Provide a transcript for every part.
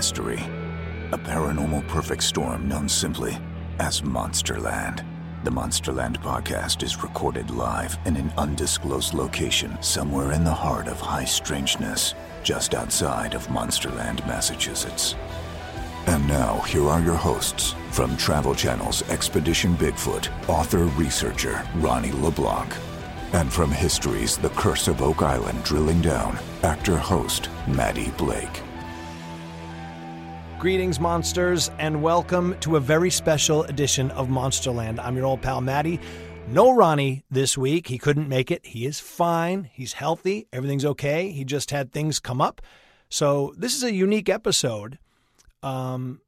mystery. A paranormal perfect storm known simply as Monsterland. The Monsterland podcast is recorded live in an undisclosed location somewhere in the heart of high strangeness, just outside of Monsterland, Massachusetts. And now, here are your hosts from Travel Channel's Expedition Bigfoot, author researcher Ronnie LeBlanc. And from History's The Curse of Oak Island Drilling Down, actor host Matty Blake. Greetings, monsters, and welcome to a very special edition of Monsterland. I'm your old pal Matty. No Ronnie this week. He couldn't make it. He is fine. He's healthy. Everything's okay. He just had things come up. So this is a unique episode. Um,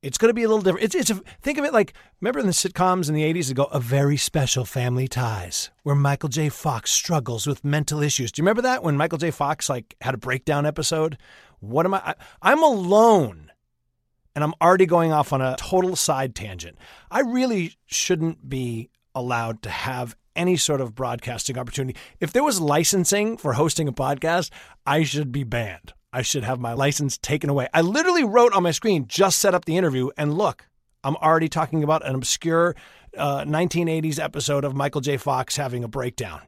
it's going to be a little different. It's, it's a, think of it like remember in the sitcoms in the 80s ago, a very special family ties where Michael J. Fox struggles with mental issues. Do you remember that when Michael J. Fox like had a breakdown episode? What am I? I I'm alone and I'm already going off on a total side tangent. I really shouldn't be allowed to have any sort of broadcasting opportunity. If there was licensing for hosting a podcast, I should be banned. I should have my license taken away. I literally wrote on my screen, just set up the interview, and look, I'm already talking about an obscure uh, 1980s episode of Michael J. Fox having a breakdown.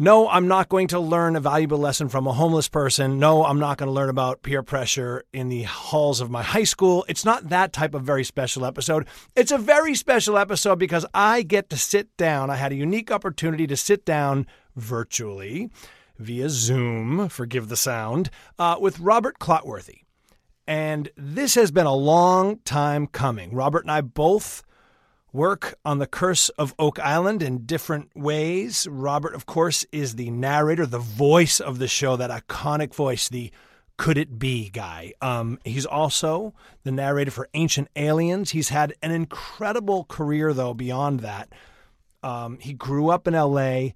No, I'm not going to learn a valuable lesson from a homeless person. No, I'm not going to learn about peer pressure in the halls of my high school. It's not that type of very special episode. It's a very special episode because I get to sit down. I had a unique opportunity to sit down virtually via Zoom, forgive the sound, uh, with Robert Clotworthy. And this has been a long time coming. Robert and I both work on the curse of Oak Island in different ways. Robert, of course, is the narrator, the voice of the show, that iconic voice, the could it be guy. Um, he's also the narrator for Ancient Aliens. He's had an incredible career, though, beyond that. Um, he grew up in LA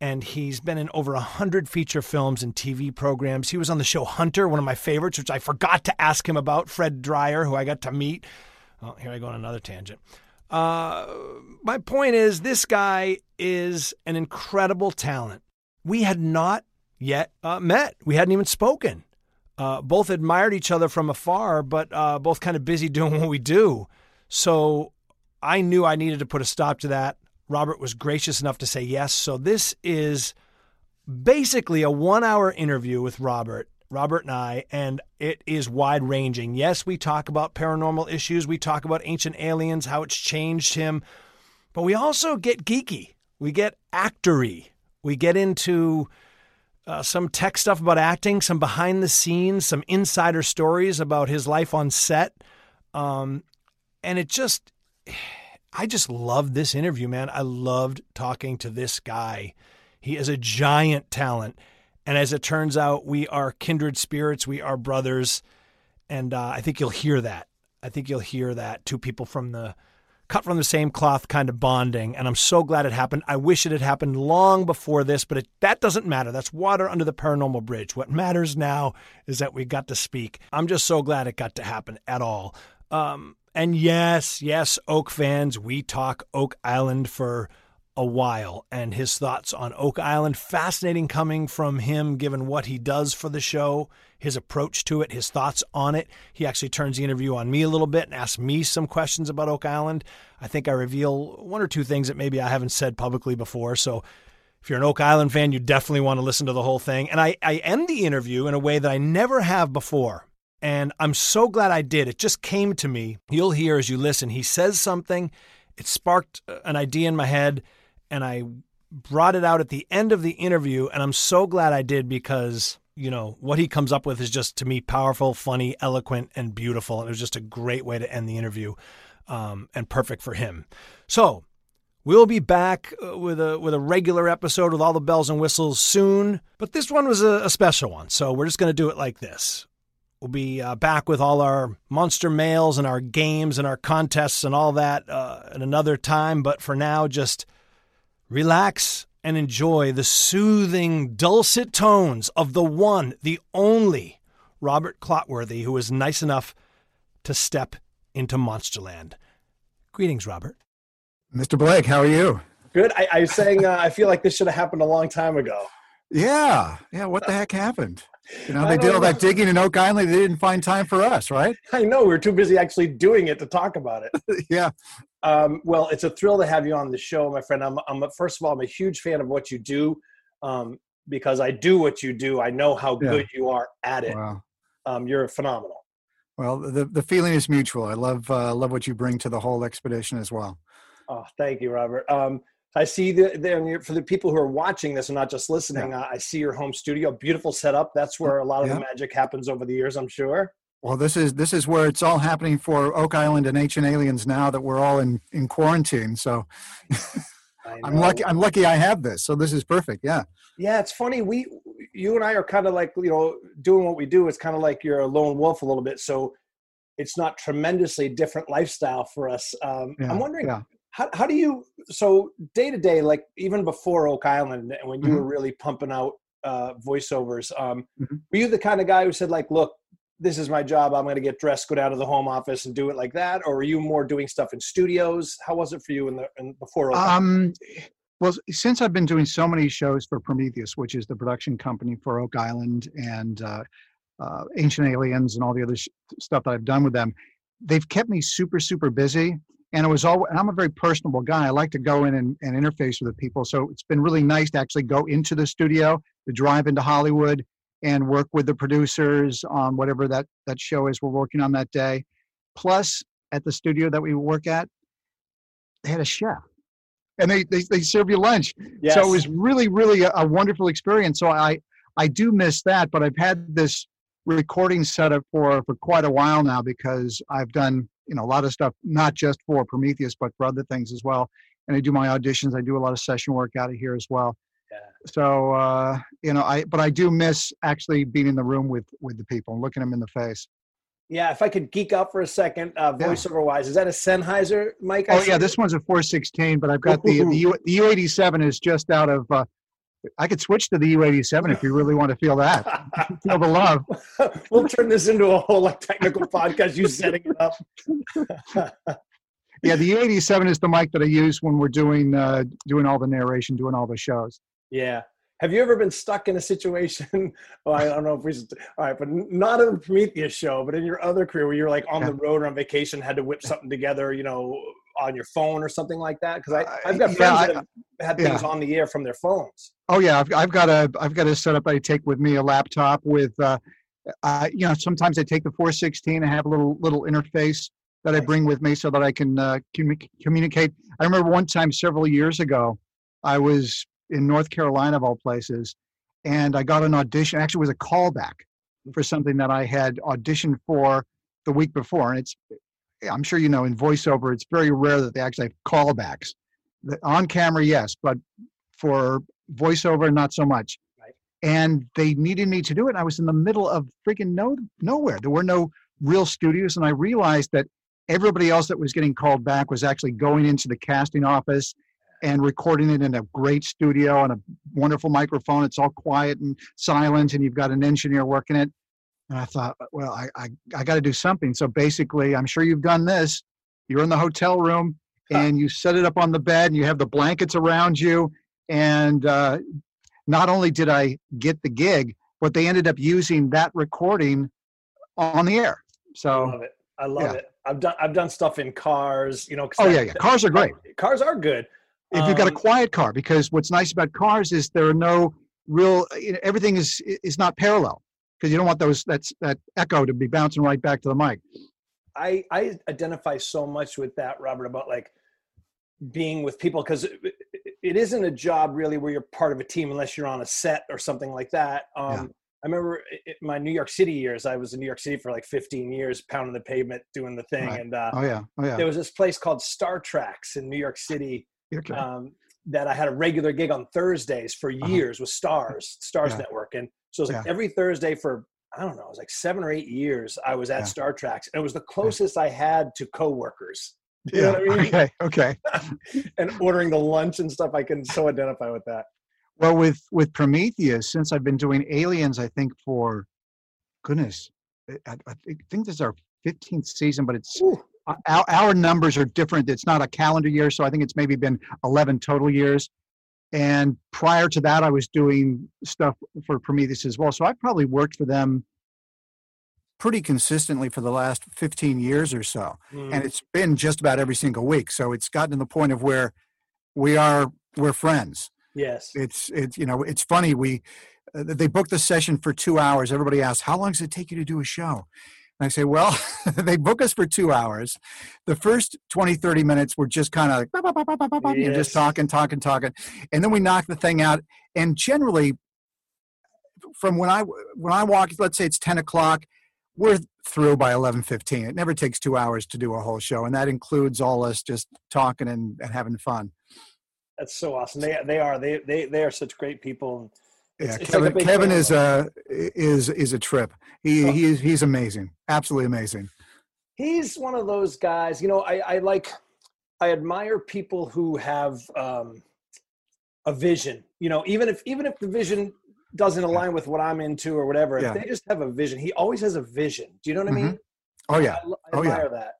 and he's been in over 100 feature films and TV programs. He was on the show Hunter, one of my favorites, which I forgot to ask him about, Fred Dryer, who I got to meet. Oh, here I go on another tangent. Uh, my point is, this guy is an incredible talent. We had not yet uh, met, we hadn't even spoken. Uh, both admired each other from afar, but uh, both kind of busy doing what we do. So I knew I needed to put a stop to that. Robert was gracious enough to say yes. So this is basically a one hour interview with Robert, Robert and I, and it is wide ranging. Yes, we talk about paranormal issues, we talk about ancient aliens, how it's changed him, but we also get geeky. We get actory. We get into uh, some tech stuff about acting, some behind the scenes, some insider stories about his life on set. Um, and it just I just loved this interview, man. I loved talking to this guy. He is a giant talent. And as it turns out, we are kindred spirits, we are brothers. And uh, I think you'll hear that. I think you'll hear that. Two people from the cut from the same cloth kind of bonding. And I'm so glad it happened. I wish it had happened long before this, but it, that doesn't matter. That's water under the paranormal bridge. What matters now is that we got to speak. I'm just so glad it got to happen at all. Um, and yes, yes, Oak fans, we talk Oak Island for a while and his thoughts on Oak Island. Fascinating coming from him, given what he does for the show, his approach to it, his thoughts on it. He actually turns the interview on me a little bit and asks me some questions about Oak Island. I think I reveal one or two things that maybe I haven't said publicly before. So if you're an Oak Island fan, you definitely want to listen to the whole thing. And I, I end the interview in a way that I never have before. And I'm so glad I did. It just came to me. You'll hear as you listen. He says something, it sparked uh, an idea in my head, and I brought it out at the end of the interview. And I'm so glad I did because, you know, what he comes up with is just to me powerful, funny, eloquent, and beautiful. And it was just a great way to end the interview um, and perfect for him. So, We'll be back uh, with a with a regular episode with all the bells and whistles soon, but this one was a, a special one, so we're just going to do it like this. We'll be uh, back with all our monster mails and our games and our contests and all that uh, at another time. But for now, just relax and enjoy the soothing, dulcet tones of the one, the only Robert Clotworthy, who was nice enough to step into Monsterland. Greetings, Robert. Mr. Blake, how are you? Good. I, I was saying uh, I feel like this should have happened a long time ago. Yeah. Yeah. What the heck happened? You know, they did all that digging in Oak Island. They didn't find time for us, right? I know. We were too busy actually doing it to talk about it. yeah. Um, well, it's a thrill to have you on the show, my friend. I'm, I'm first of all, I'm a huge fan of what you do um, because I do what you do. I know how yeah. good you are at it. Wow. Um, you're phenomenal. Well, the the feeling is mutual. I love uh, love what you bring to the whole expedition as well. Oh, thank you, Robert. Um, I see the, for the people who are watching this and not just listening. Yeah. Uh, I see your home studio, beautiful setup. That's where a lot of yeah. the magic happens over the years, I'm sure. Well, this is this is where it's all happening for Oak Island and Ancient Aliens now that we're all in in quarantine. So I'm lucky. I'm lucky I have this. So this is perfect. Yeah. Yeah, it's funny. We, you and I are kind of like you know doing what we do. It's kind of like you're a lone wolf a little bit. So it's not tremendously different lifestyle for us. Um, yeah, I'm wondering yeah how, how do you so day to day like even before oak island when you mm-hmm. were really pumping out uh, voiceovers um, mm-hmm. were you the kind of guy who said like look this is my job i'm going to get dressed go down to the home office and do it like that or were you more doing stuff in studios how was it for you in the in, before oak um well since i've been doing so many shows for prometheus which is the production company for oak island and uh, uh, ancient aliens and all the other sh- stuff that i've done with them they've kept me super super busy and it was all and i'm a very personable guy. I like to go in and, and interface with the people. So it's been really nice to actually go into the studio to drive into hollywood and work with the producers on whatever that that show is we're working on that day. Plus at the studio that we work at they had a chef. And they they, they serve you lunch. Yes. so it was really really a, a wonderful experience. So i i do miss that but i've had this recording setup for for quite a while now because i've done you know a lot of stuff not just for prometheus but for other things as well. And i do my auditions i do a lot of session work out of here as well. Yeah. so uh, you know i but i do miss actually being in the room with with the people and looking them in the face. Yeah if i could geek out for a second uh, voiceover wise is that a sennheiser mic I oh yeah this one's a 416 but i've got the the, U, the u87 is just out of uh, I could switch to the U87 if you really want to feel that. feel the love. we'll turn this into a whole like technical podcast. You setting it up. yeah, the U87 is the mic that I use when we're doing uh, doing all the narration, doing all the shows. Yeah. Have you ever been stuck in a situation? Well, I don't know if we. All right, but not in the Prometheus show, but in your other career, where you're like on yeah. the road or on vacation, had to whip something together, you know, on your phone or something like that? Because I've got friends yeah, that have had things yeah. on the air from their phones. Oh yeah, I've, I've got a I've got a setup. I take with me a laptop with, uh, uh, you know, sometimes I take the 416 and have a little little interface that I bring with me so that I can uh, communicate. I remember one time several years ago, I was in North Carolina of all places, and I got an audition. Actually, it was a callback for something that I had auditioned for the week before, and it's Eh, I'm sure you know in voiceover, it's very rare that they actually have callbacks. The, on camera, yes, but for voiceover, not so much. Right. And they needed me to do it. And I was in the middle of freaking no nowhere. There were no real studios, and I realized that everybody else that was getting called back was actually going into the casting office and recording it in a great studio and a wonderful microphone. It's all quiet and silent, and you've got an engineer working it. And I thought, well, I, I, I got to do something. So basically, I'm sure you've done this. You're in the hotel room and you set it up on the bed and you have the blankets around you. And uh, not only did I get the gig, but they ended up using that recording on the air. So I love it. I love yeah. it. I've done I've done stuff in cars. You know. Oh yeah, yeah. Cars are great. Cars are good. If um, you've got a um, quiet car, because what's nice about cars is there are no real. You know, everything is is not parallel because you don't want those that's that echo to be bouncing right back to the mic. I I identify so much with that, Robert, about like being with people because it, it isn't a job really where you're part of a team unless you're on a set or something like that. Um, yeah. I remember my New York City years. I was in New York City for like 15 years, pounding the pavement, doing the thing. Right. And uh, oh yeah, oh yeah. There was this place called Star Tracks in New York City okay. um, that I had a regular gig on Thursdays for uh-huh. years uh-huh. with Stars, Stars yeah. Network. And so it was like yeah. every Thursday for, I don't know, it was like seven or eight years I was at yeah. Star Treks. And it was the closest I had to coworkers. You yeah. I mean? Okay. Okay. and ordering the lunch and stuff, I can so identify with that. Well, with with Prometheus, since I've been doing Aliens, I think for goodness, I, I think this is our 15th season, but it's our, our numbers are different. It's not a calendar year, so I think it's maybe been 11 total years. And prior to that, I was doing stuff for Prometheus as well. So I probably worked for them pretty consistently for the last 15 years or so. Mm. And it's been just about every single week. So it's gotten to the point of where we are, we're friends. Yes. It's, it's, you know, it's funny. We, uh, they booked the session for two hours. Everybody asks, how long does it take you to do a show? And I say, well, they book us for two hours. The first 20, 30 minutes, we're just kind of like, bah, bah, bah, yes. just talking, talking, talking. And then we knock the thing out. And generally, from when I when I walk, let's say it's 10 o'clock, we're through by 11.15. It never takes two hours to do a whole show. And that includes all us just talking and, and having fun. That's so awesome. They, they are, they, they, they are such great people. It's, yeah, it's Kevin, like Kevin is a is is a trip. He oh. he's he's amazing, absolutely amazing. He's one of those guys. You know, I, I like I admire people who have um, a vision. You know, even if even if the vision doesn't align with what I'm into or whatever, yeah. if they just have a vision, he always has a vision. Do you know what mm-hmm. I mean? Oh yeah. I, I oh yeah. That.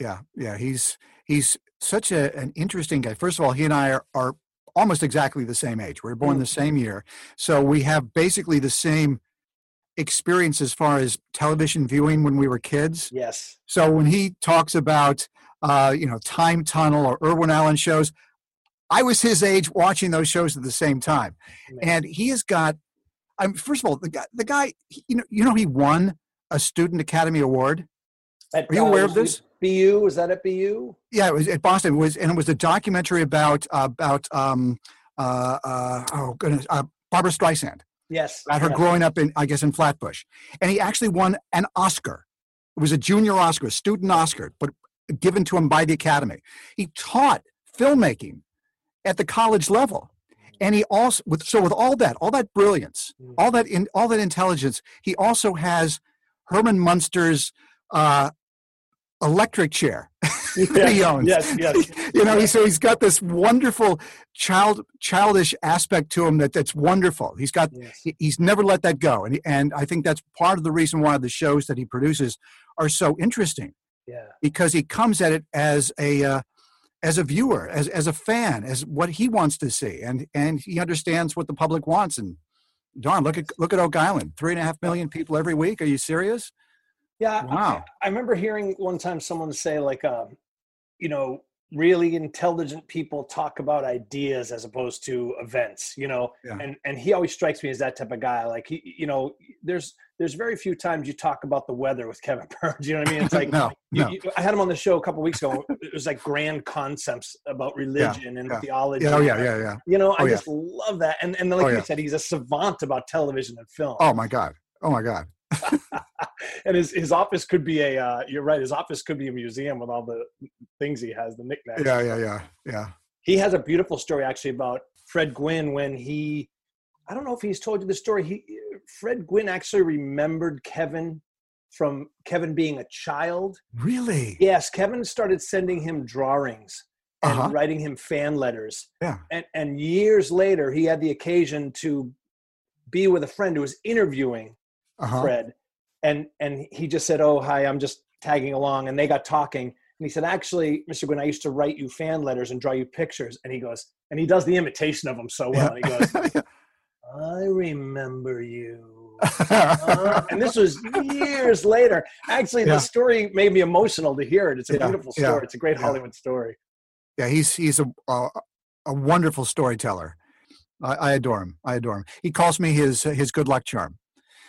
Yeah, yeah. He's he's such a, an interesting guy. First of all, he and I are, are almost exactly the same age. We were born the mm. same year. So we have basically the same experience as far as television viewing when we were kids. Yes. So when he talks about, uh, you know, Time Tunnel or Irwin Allen shows, I was his age watching those shows at the same time. And he has got, I'm first of all, the guy, the guy, you know, you know, he won a Student Academy Award. At, Are you aware of this? BU was that at BU? Yeah, it was at Boston. It was and it was a documentary about about um, uh, uh, oh goodness, uh, Barbra Streisand. Yes, about her growing up in I guess in Flatbush, and he actually won an Oscar. It was a junior Oscar, a student Oscar, but given to him by the Academy. He taught filmmaking at the college level and he also with so with all that all that brilliance mm. all that in all that intelligence he also has herman munster's uh, electric chair that he owns. Yes, yes. you know, so he's got this wonderful child childish aspect to him that that's wonderful. He's got yes. he, he's never let that go, and and I think that's part of the reason why the shows that he produces are so interesting. Yeah, because he comes at it as a uh, as a viewer, as as a fan, as what he wants to see, and and he understands what the public wants. And darn, look at look at Oak Island, three and a half million people every week. Are you serious? Yeah. Wow. I, I remember hearing one time someone say like, uh, you know, really intelligent people talk about ideas as opposed to events you know yeah. and and he always strikes me as that type of guy like he you know there's there's very few times you talk about the weather with kevin burns you know what i mean it's like no, you, no. You, i had him on the show a couple weeks ago it was like grand concepts about religion yeah, and yeah. theology yeah, oh yeah yeah yeah you know oh, i just love that and and like oh, you said he's a savant about television and film oh my god oh my god and his, his office could be a uh, you're right his office could be a museum with all the things he has the nicknames yeah yeah yeah yeah. He has a beautiful story actually about fred gwynne when he i don't know if he's told you the story he fred gwynne actually remembered kevin from kevin being a child. Really? Yes kevin started sending him drawings and uh-huh. writing him fan letters. Yeah. And and years later he had the occasion to be with a friend who was interviewing uh-huh. Fred, and and he just said, "Oh, hi, I'm just tagging along," and they got talking. And he said, "Actually, Mr. Gwynne, I used to write you fan letters and draw you pictures." And he goes, and he does the imitation of him so well. And he goes, "I remember you." uh, and this was years later. Actually, yeah. the story made me emotional to hear it. It's a yeah. beautiful story. Yeah. It's a great Hollywood story. Yeah, he's he's a a, a wonderful storyteller. I, I, adore him. I adore him. He calls me his his good luck charm.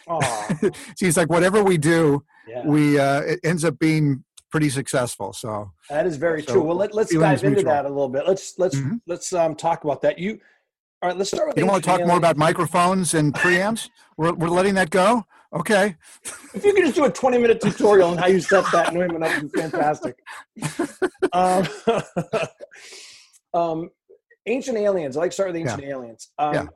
She's like, whatever we do, yeah. we uh, it ends up being pretty successful. So that is very so true. Well, let, us dive into that a little bit. Let's let's mm-hmm. let's um, talk about that. You all right? Let's start with. You want to talk more about microphones and preamps? we're we're letting that go. Okay. If you could just do a 20 minute tutorial on how you set that Neumann up, would be fantastic. um, Um, ancient aliens. I like start with ancient yeah. aliens. Um, yeah.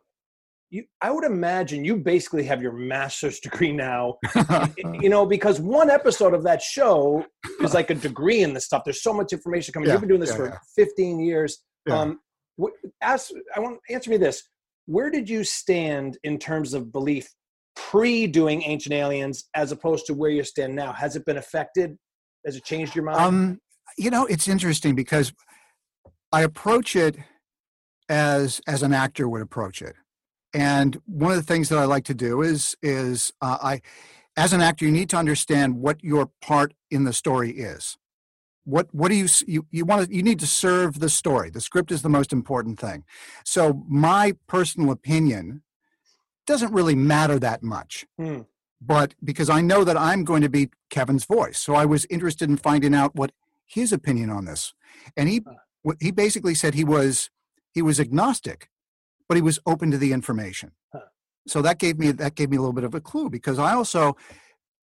You, I would imagine you basically have your master's degree now, you know, because one episode of that show is like a degree in this stuff. There's so much information coming. Yeah, You've been doing this yeah, for 15 years. Um, ask, I want answer me this: Where did you stand in terms of belief pre doing Ancient Aliens, as opposed to where you stand now? Has it been affected? Has it changed your mind? Um, you know, it's interesting because I approach it as as an actor would approach it. And one of the things that I like to do is is uh, I, as an actor, you need to understand what your part in the story is. What what do you you you want to you need to serve the story. The script is the most important thing. So my personal opinion doesn't really matter that much. Hmm. But because I know that I'm going to be Kevin's voice, so I was interested in finding out what his opinion on this. And he he basically said he was he was agnostic, but he was open to the information. Huh. So that gave me that gave me a little bit of a clue because I also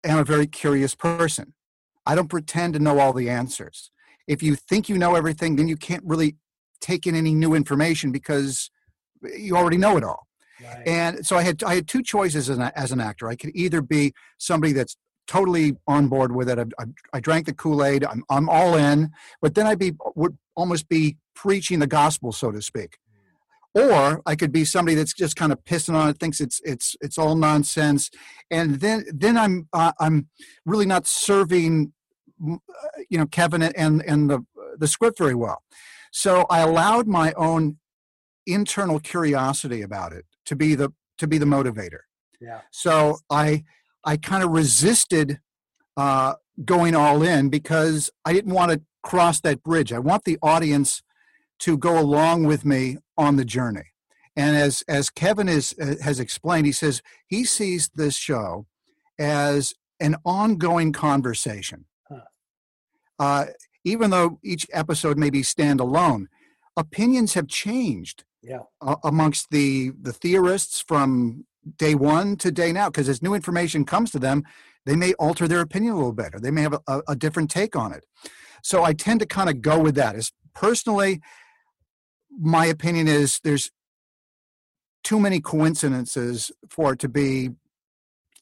am a very curious person. I don't pretend to know all the answers. If you think you know everything, then you can't really take in any new information because you already know it all. Right. And so I had I had two choices as an, as an actor. I could either be somebody that's totally on board with it. I, I, I drank the Kool Aid. I'm I'm all in. But then I'd be would almost be preaching the gospel, so to speak. Or I could be somebody that's just kind of pissing on it, thinks it's it's it's all nonsense, and then then I'm uh, I'm really not serving, uh, you know, Kevin and and the the script very well. So I allowed my own internal curiosity about it to be the to be the motivator. Yeah. So I I kind of resisted uh, going all in because I didn't want to cross that bridge. I want the audience to go along with me on the journey. And as as Kevin is uh, has explained, he says he sees this show as an ongoing conversation. Huh. Uh, even though each episode may be standalone, opinions have changed yeah. uh, amongst the the theorists from day one to day now. Because as new information comes to them, they may alter their opinion a little bit, or they may have a, a different take on it. So I tend to kind of go with that. As personally, my opinion is there's too many coincidences for it to be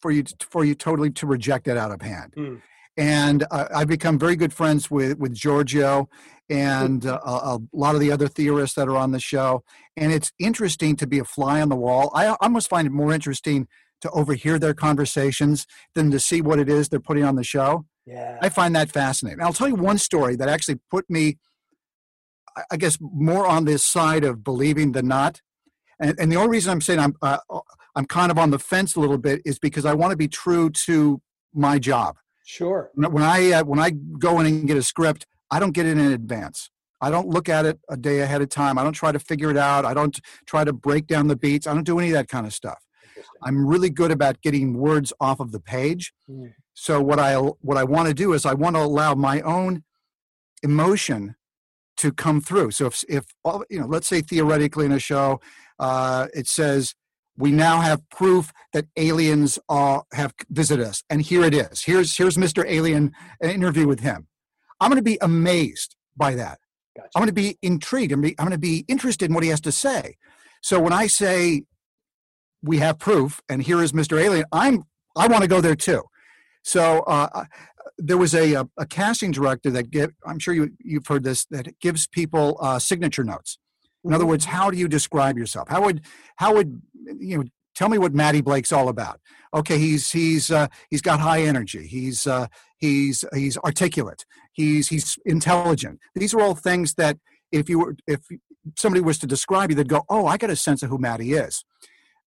for you for you totally to reject it out of hand. Mm. And uh, I've become very good friends with with Giorgio and uh, a, a, lot of the other theorists that are on the show. And it's interesting to be a fly on the wall. I almost find it more interesting to overhear their conversations than to see what it is they're putting on the show. Yeah. I find that fascinating. And I'll tell you one story that actually put me I guess more on this side of believing than not. And, and the only reason I'm saying I'm uh, I'm kind of on the fence a little bit is because I want to be true to my job. Sure. When I uh, when I go in and get a script, I don't get it in advance. I don't look at it a day ahead of time. I don't try to figure it out. I don't try to break down the beats. I don't do any of that kind of stuff. I'm really good about getting words off of the page. Mm. So what I what I want to do is I want to allow my own emotion to come through. So if, if you know, let's say theoretically in a show, uh, it says we now have proof that aliens uh, have visited us, and here it is. Here's here's Mr. Alien, an interview with him. I'm going to be amazed by that. Gotcha. I'm going to be intrigued. I'm, I'm going to be interested in what he has to say. So when I say we have proof, and here is Mr. Alien, I'm I want to go there too. So uh, there was a, a, a casting director that get, I'm sure you, you've heard this that gives people uh, signature notes. In other mm-hmm. words, how do you describe yourself? How would how would you know? Tell me what Matty Blake's all about. Okay, he's he's uh, he's got high energy. He's uh, he's he's articulate. He's he's intelligent. These are all things that if you were if somebody was to describe you, they'd go, "Oh, I got a sense of who Matty is."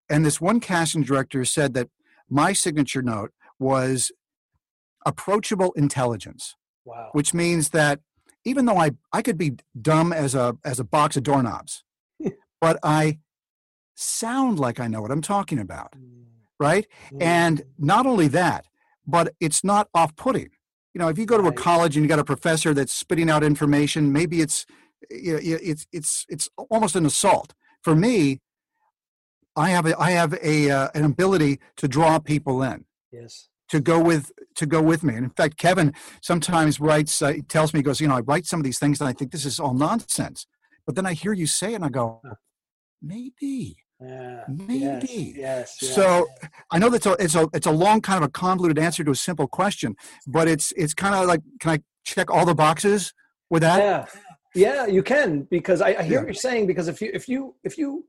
And this one casting director said that my signature note was approachable intelligence. Wow. Which means that even though I, I could be dumb as a as a box of doorknobs, but I sound like I know what I'm talking about. Mm. Right? Mm. And not only that, but it's not off-putting. You know, if you go to a college and you got a professor that's spitting out information, maybe it's it's it's it's almost an assault. For me, I have a, I have a uh, an ability to draw people in. Yes to go with to go with me. And in fact, Kevin sometimes writes, uh, tells me, he goes, you know, I write some of these things and I think this is all nonsense. but then I hear you say it and I go, maybe. Yeah. Maybe. Yes. yes so I know that's a it's a it's a long kind of a convoluted answer to a simple question, but it's it's kind of like can I check all the boxes with that? Yeah. Yeah, you can because I, I hear yeah. what you're saying because if you if you if you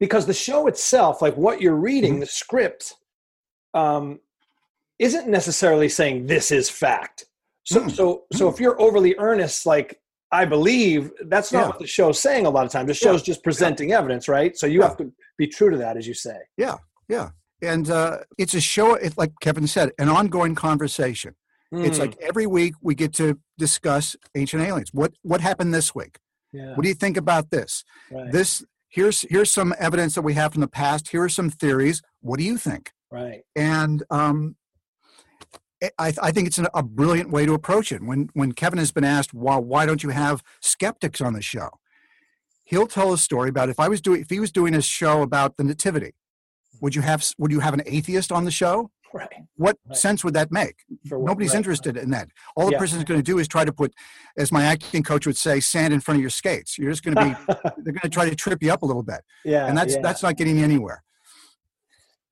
because the show itself, like what you're reading, mm-hmm. the script, um, isn't necessarily saying this is fact. So mm-hmm. so so if you're overly earnest, like I believe that's not yeah. what the show's saying a lot of times. The show's yeah. just presenting yeah. evidence, right? So you have to be true to that, as you say. Yeah, yeah. And uh, it's a show, it, like Kevin said, an ongoing conversation. Mm. It's like every week we get to discuss ancient aliens. What what happened this week? Yeah. What do you think about this? Right. This here's here's some evidence that we have from the past. Here are some theories. What do you think? Right. And um, I, I, think it's an, a brilliant way to approach it. When when Kevin has been asked, "Why why don't you have skeptics on the show?" He'll tell a story about if I was doing if he was doing a show about the nativity, would you have would you have an atheist on the show? Right. What right. sense would that make? What, Nobody's right. interested in that. All the yeah. person's going to do is try to put, as my acting coach would say, sand in front of your skates. You're just going to be, they're going to try to trip you up a little bit. Yeah. And that's yeah. that's not getting anywhere.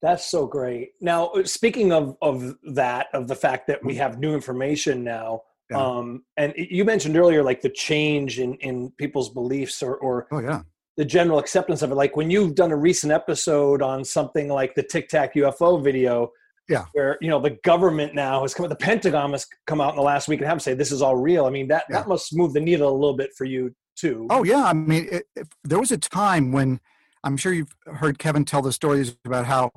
That's so great. Now, uh, speaking of of that, of the fact that we have new information now, yeah. um, and you mentioned earlier, like the change in in people's beliefs or or oh yeah the general acceptance of it. Like when you've done a recent episode on something like the Tic Tac UFO video, yeah, where you know the government now has come, the Pentagon has come out in the last week and have say this is all real. I mean that yeah. that must move the needle a little bit for you too. Oh yeah, I mean it, it, there was a time when I'm sure you've heard Kevin tell the stories about how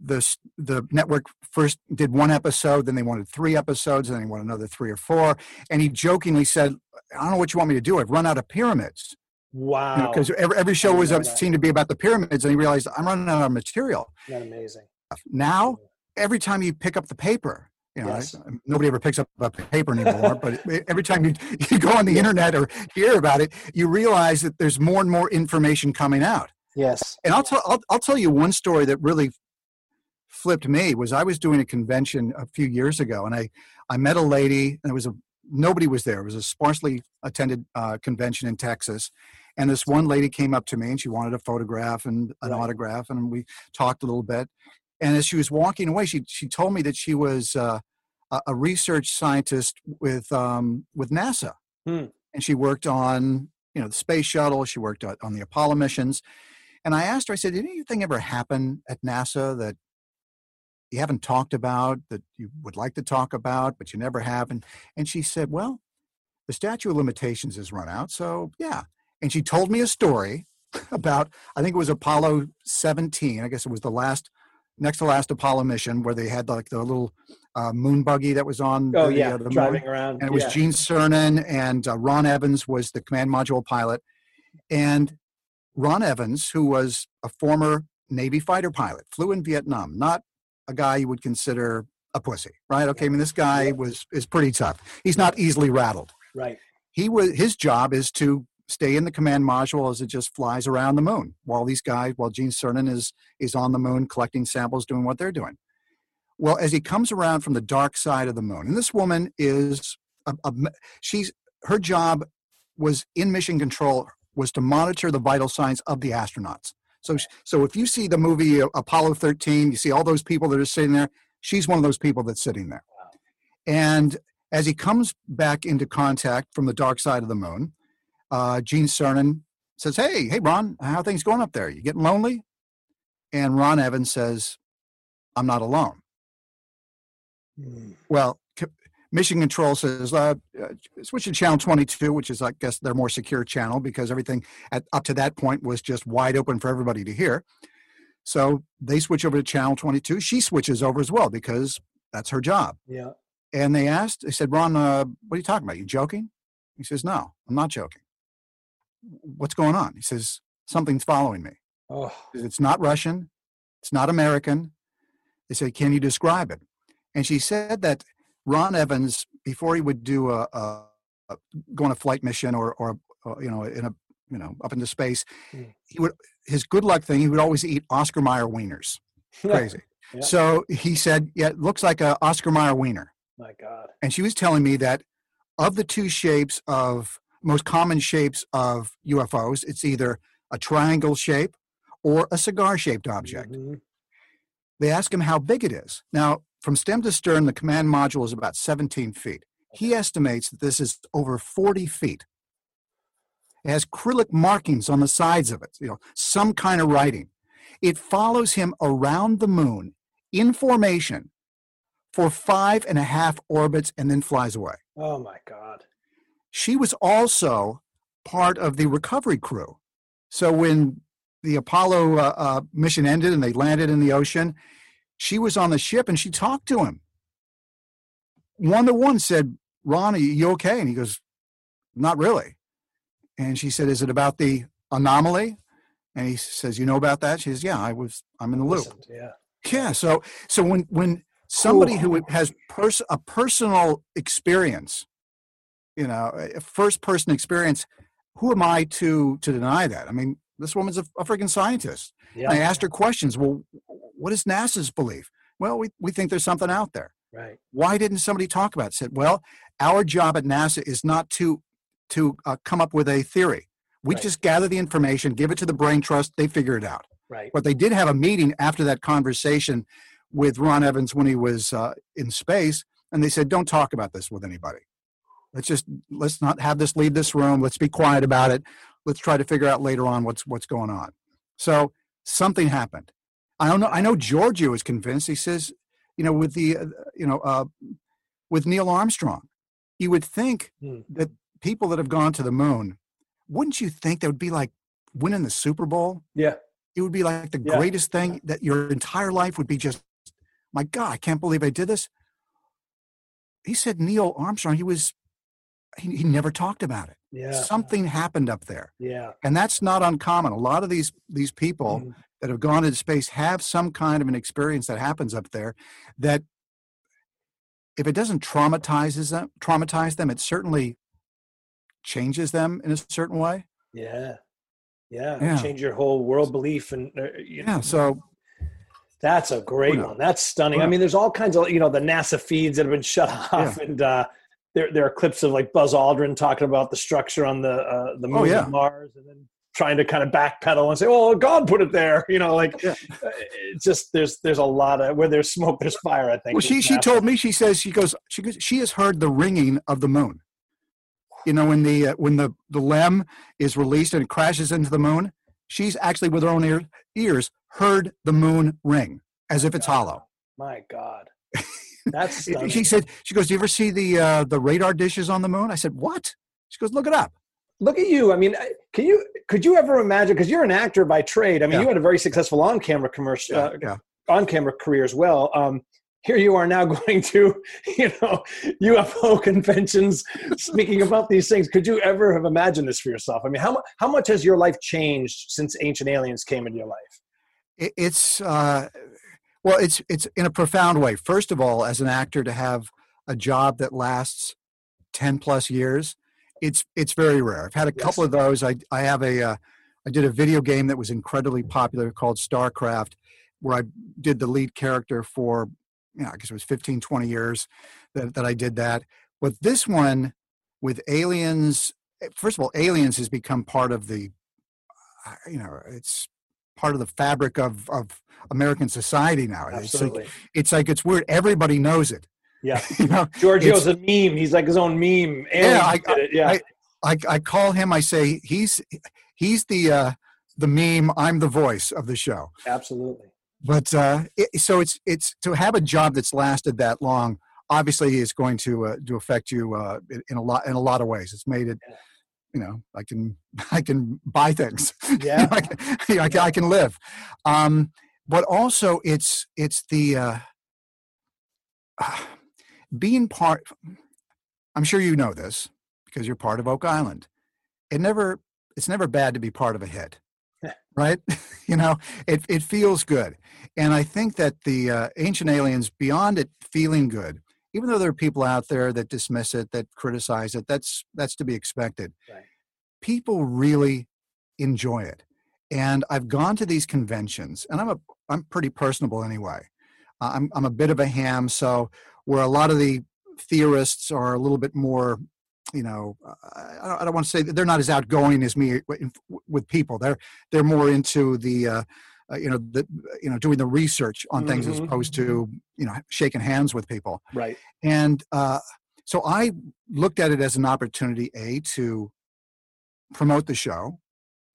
the the network first did one episode, then they wanted three episodes, and then they wanted another three or four. And he jokingly said, "I don't know what you want me to do. I've run out of pyramids." Wow! Because you know, every, every show was seemed to be about the pyramids, and he realized I'm running out of material. That amazing. Now, every time you pick up the paper, you know, yes. Um, nobody ever picks up a paper anymore, but every time you, you go on the internet or hear about it, you realize that there's more and more information coming out. Yes. And I'll tell I'll, I'll tell you one story that really flipped me was I was doing a convention a few years ago, and I I met a lady, and it was a nobody was there. It was a sparsely attended uh, convention in Texas, and this one lady came up to me and she wanted a photograph and an right. autograph, and we talked a little bit. And as she was walking away, she she told me that she was uh, a research scientist with um, with NASA, hmm. and she worked on you know the space shuttle. She worked on the Apollo missions, and I asked her, I said, did anything ever happen at NASA that you haven't talked about, that you would like to talk about, but you never have? And, and she said, well, the statute of limitations has run out. So, yeah. And she told me a story about, I think it was Apollo 17. I guess it was the last, next to last Apollo mission where they had like the little uh, moon buggy that was on oh, the, yeah, uh, the driving moon. around. And it was yeah. Gene Cernan and uh, Ron Evans was the command module pilot. And Ron Evans, who was a former Navy fighter pilot, flew in Vietnam, not a guy you would consider a pussy, right? Okay, I mean this guy was is pretty tough. He's not easily rattled. Right. He was his job is to stay in the command module as it just flies around the moon while these guys, while Gene Cernan is is on the moon collecting samples, doing what they're doing. Well, as he comes around from the dark side of the moon, and this woman is a, a, she's her job was in mission control was to monitor the vital signs of the astronauts. So, so if you see the movie uh, Apollo 13, you see all those people that are sitting there. She's one of those people that's sitting there. And as he comes back into contact from the dark side of the moon, uh, Gene Cernan says, "Hey, hey, Ron, how things going up there? You getting lonely?" And Ron Evans says, "I'm not alone." Mm. Well, Mission Control says uh, uh, switch to channel 22, which is, I guess, their more secure channel because everything at, up to that point was just wide open for everybody to hear. So they switch over to channel 22. She switches over as well because that's her job. Yeah. And they asked, they said, Ron, uh, what are you talking about? You joking? He says, No, I'm not joking. What's going on? He says, Something's following me. Oh. It's not Russian. It's not American. They said, Can you describe it? And she said that Ron Evans, before he would do a, a, a go on a flight mission or, or, or, you know in a you know up into space, mm. he would his good luck thing he would always eat Oscar Mayer wieners. Crazy. yeah. So he said, "Yeah, it looks like a Oscar Mayer wiener." My God. And she was telling me that of the two shapes of most common shapes of UFOs. It's either a triangle shape or a cigar shaped object. Mm-hmm. They ask him how big it is. Now, from stem to stern, the command module is about 17 feet. He estimates that this is over 40 feet. It has acrylic markings on the sides of it, you know, some kind of writing. It follows him around the moon in formation for five and a half orbits and then flies away. Oh my God. She was also part of the recovery crew. So when the Apollo uh, uh, mission ended and they landed in the ocean, she was on the ship and she talked to him. One to one said, Ron, are you okay? And he goes, Not really. And she said, Is it about the anomaly? And he says, You know about that? She says, Yeah, I was I'm in the loop. Listened, yeah. Yeah. So so when when somebody who has pers- a personal experience, you know, a first person experience, who am I to to deny that? I mean, this woman's a, a freaking scientist. Yeah. I asked her questions. Well, what is NASA's belief? Well, we, we think there's something out there. Right. Why didn't somebody talk about it? Said, well, our job at NASA is not to to uh, come up with a theory. We right. just gather the information, give it to the brain trust, they figure it out. Right. But they did have a meeting after that conversation with Ron Evans when he was uh, in space, and they said, "Don't talk about this with anybody. Let's just let's not have this leave this room. Let's be quiet about it. Let's try to figure out later on what's what's going on." So something happened. I don't know. I know Giorgio is convinced. He says, you know, with the, uh, you know, uh, with Neil Armstrong, you would think hmm. that people that have gone to the moon, wouldn't you think that would be like winning the Super Bowl? Yeah. It would be like the yeah. greatest thing that your entire life would be just, my God, I can't believe I did this. He said Neil Armstrong, he was, he, he never talked about it. Yeah. Something happened up there. Yeah. And that's not uncommon. A lot of these these people mm that have gone into space have some kind of an experience that happens up there that if it doesn't traumatize them traumatize them it certainly changes them in a certain way yeah yeah, yeah. change your whole world belief and uh, you know. yeah so that's a great one that's stunning i mean there's all kinds of you know the nasa feeds that have been shut off yeah. and uh there, there are clips of like Buzz Aldrin talking about the structure on the uh, the oh, moon oh, yeah. Mars, and then trying to kind of backpedal and say, "Well, God put it there," you know, like yeah. Uh, it's just there's there's a lot of where there's smoke, there's fire. I think. Well, she she told me she says she goes she goes she has heard the ringing of the moon. You know, when the uh, when the the LEM is released and it crashes into the moon, she's actually with her own ear, ears heard the moon ring as if it's God. hollow. My God. That's she said she goes, Do you ever see the uh, the radar dishes on the moon? I said, What? She goes, Look it up look at you. I mean, can you could you ever imagine? Because you're an actor by trade. I mean, yeah. you had a very successful on camera commercial, yeah, uh, yeah. on camera career as well. Um, here you are now going to, you know, UFO conventions, speaking about these things. Could you ever have imagined this for yourself? I mean, how how much has your life changed since Ancient Aliens came into your life? It's uh, well, it's it's in a profound way. First of all, as an actor, to have a job that lasts ten plus years it's it's very rare. I've had a yes. couple of those. I I have a uh, I did a video game that was incredibly popular called StarCraft, where I did the lead character for you know, I guess it was 15, 20 years that, that I did that. But this one with aliens, eh, first of all, aliens has become part of the, uh, you know, it's part of the fabric of, of American society now. Absolutely. It's like, it's like it's weird. Everybody knows it. Yeah. you know, Giorgio's a meme. He's like his own meme. yeah, I, yeah. I, I, I, call him. I say he's he's the uh, the meme. I'm the voice of the show. Absolutely. But uh, it, so it's it's to have a job that's lasted that long. Obviously, is going to uh, to affect you uh, in a lot in a lot of ways. It's made it. You know, I can I can buy things. Yeah, I, can, I, can, I can live. Um, but also, it's it's the uh, being part i'm sure you know this because you're part of oak island. It never it's never bad to be part of a hit right? You know it, it feels good. And i think that the uh, ancient aliens beyond it feeling good even though there are people out there that dismiss it that criticize it that's that's to be expected. Right. people really enjoy it. And i've gone to these conventions and i'm a i'm pretty personable anyway. Uh, I'm, I'm a bit of a ham so where a lot of the theorists are a little bit more you know, I, I don't want to say they're not as outgoing as me with people. They're they're more into the, uh, uh, you know, the you know doing the research on mm-hmm. things as mm-hmm. opposed to you know shaking hands with people. Right. And uh, so I looked at it as an opportunity, a to promote the show.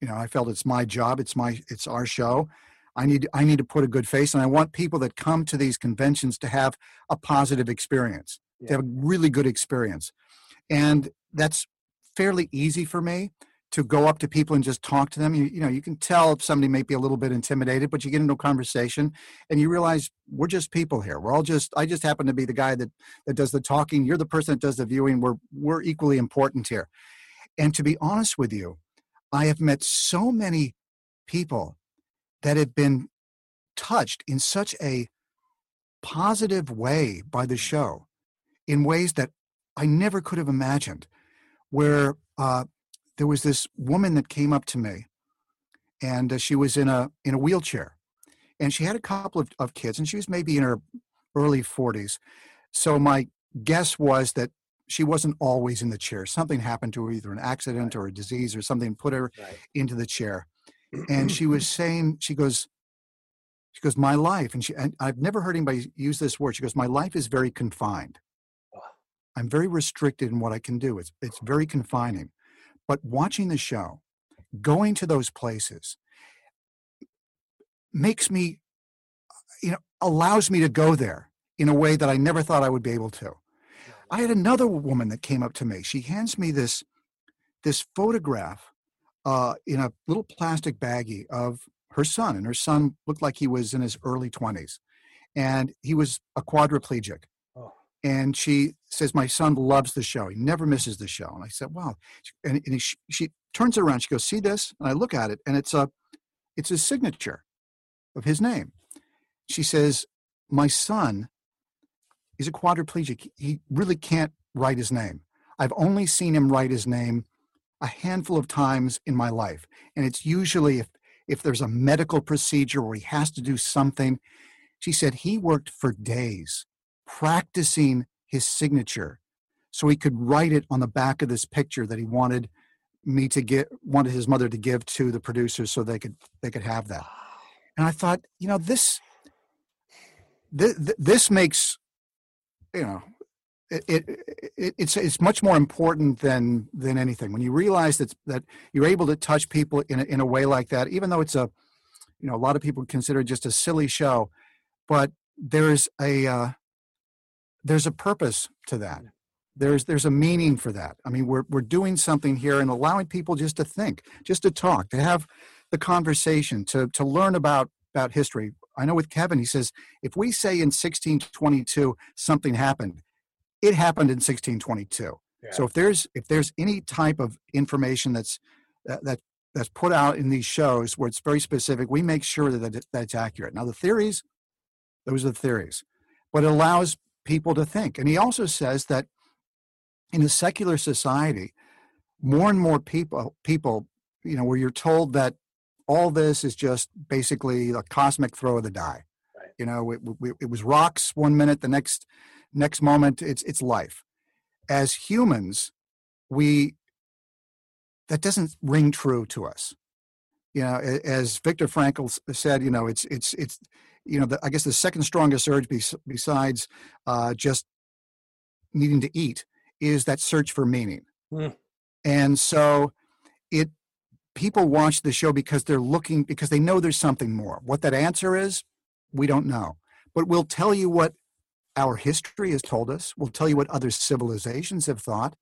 You know, I felt it's my job. It's my it's our show. I need I need to put a good face, and I want people that come to these conventions to have a positive experience, yeah. to have a really good experience, and that's fairly easy for me to go up to people and just talk to them. You, you know, you can tell if somebody may be a little bit intimidated, but you get into a conversation and you realize we're just people here. We're all just, I just happen to be the guy that, that does the talking. You're the person that does the viewing. We're, we're equally important here. And to be honest with you, I have met so many people that have been touched in such a positive way by the show in ways that I never could have imagined. Where uh, there was this woman that came up to me, and uh, she was in a in a wheelchair, and she had a couple of, of kids, and she was maybe in her early 40s. So my guess was that she wasn't always in the chair. Something happened to her, either an accident or a disease or something put her right. into the chair. And she was saying, she goes, she goes, my life, and she, and I've never heard anybody use this word. She goes, my life is very confined. I'm very restricted in what I can do. It's it's very confining. But watching the show, going to those places, makes me, you know, allows me to go there in a way that I never thought I would be able to. I had another woman that came up to me. She hands me this this photograph uh, in a little plastic baggie of her son, and her son looked like he was in his early twenties, and he was a quadriplegic. Oh. And she says, "My son loves the show. He never misses the show." And I said, "Wow!" And, and she, she turns it around. She goes, "See this?" And I look at it, and it's a it's a signature of his name. She says, "My son is a quadriplegic. He really can't write his name. I've only seen him write his name a handful of times in my life. And it's usually if, if there's a medical procedure where he has to do something. She said he worked for days practicing his signature so he could write it on the back of this picture that he wanted me to get wanted his mother to give to the producers so they could they could have that and i thought you know this this, this makes you know it, it, it, it's it's much more important than than anything. When you realize that that you're able to touch people in a, in a way like that even though it's a you know a lot of people consider it just a silly show but there's a uh, there's a purpose to that. There's there's a meaning for that. I mean we're we're doing something here and allowing people just to think just to talk to have the conversation to to learn about about history. I know with Kevin, he says, if we say in 1622 something happened, it happened in 1622. Yeah. So if there's if there's any type of information that's uh, that that's put out in these shows where it's very specific, we make sure that it, that's accurate. Now the theories, those are the theories, but it allows people to think. And he also says that in a secular society, more and more people people you know where you're told that all this is just basically a cosmic throw of the die. Right. You know, it, it, was rocks one minute, the next next moment it's it's life. As humans, we that doesn't ring true to us. You know, as Viktor Frankl said, you know, it's it's it's you know, the, I guess the second strongest urge besides uh, just needing to eat is that search for meaning. Mm. And so it people watch the show because they're looking because they know there's something more. What that answer is, we don't know. But we'll tell you what our history has told us. We'll tell you what other civilizations have thought.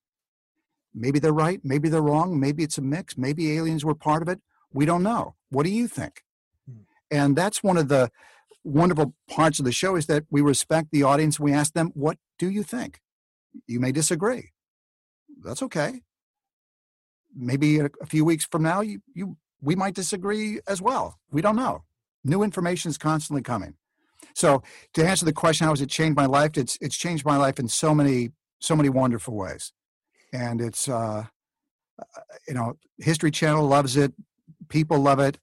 Maybe they're right, maybe they're wrong, maybe it's a mix, maybe aliens were part of it. We don't know. What do you think? Hmm. And that's one of the wonderful parts of the show is that we respect the audience. We ask them, what do you think? You may disagree. That's okay maybe a, a few weeks from now, you, you we might disagree as well. We don't know. New information is constantly coming. So to answer the question, how has it changed my life? It's it's changed my life in so many so many wonderful ways, and it's uh, uh you know History Channel loves it, people love it.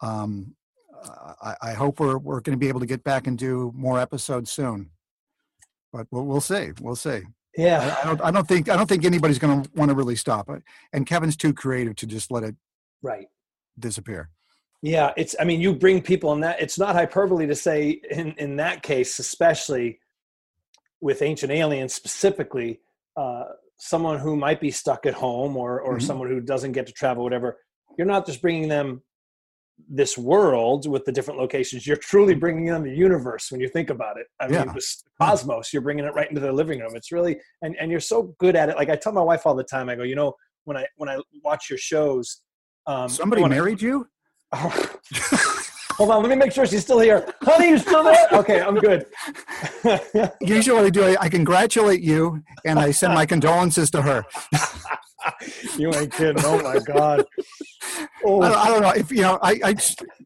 Um, I, I hope we're we're going to be able to get back and do more episodes soon, but we'll, we'll see. We'll see Yeah, I, I, don't. I don't think. I don't think anybody's going to want to really stop it. And Kevin's too creative to just let it right disappear. Yeah, it's. I mean, you bring people in that. It's not hyperbole to say in in that case, especially with Ancient Aliens specifically, uh, someone who might be stuck at home or or mm-hmm. someone who doesn't get to travel, whatever. You're not just bringing them this world with the different locations. You're truly mm-hmm. bringing them the universe when you think about it. I mean, yeah. the cosmos. You're bringing it right into their living room. It's really and and you're so good at it. Like I tell my wife all the time. I go, you know, when I when I watch your shows. Um, Somebody married I, you? Hold on, let me make sure she's still here. Honey, you still there? Okay, I'm good. Usually, what I do, I congratulate you and I send my condolences to her. you ain't kidding. Oh my god. Oh. I, don't, I, don't, know if you know. I, I,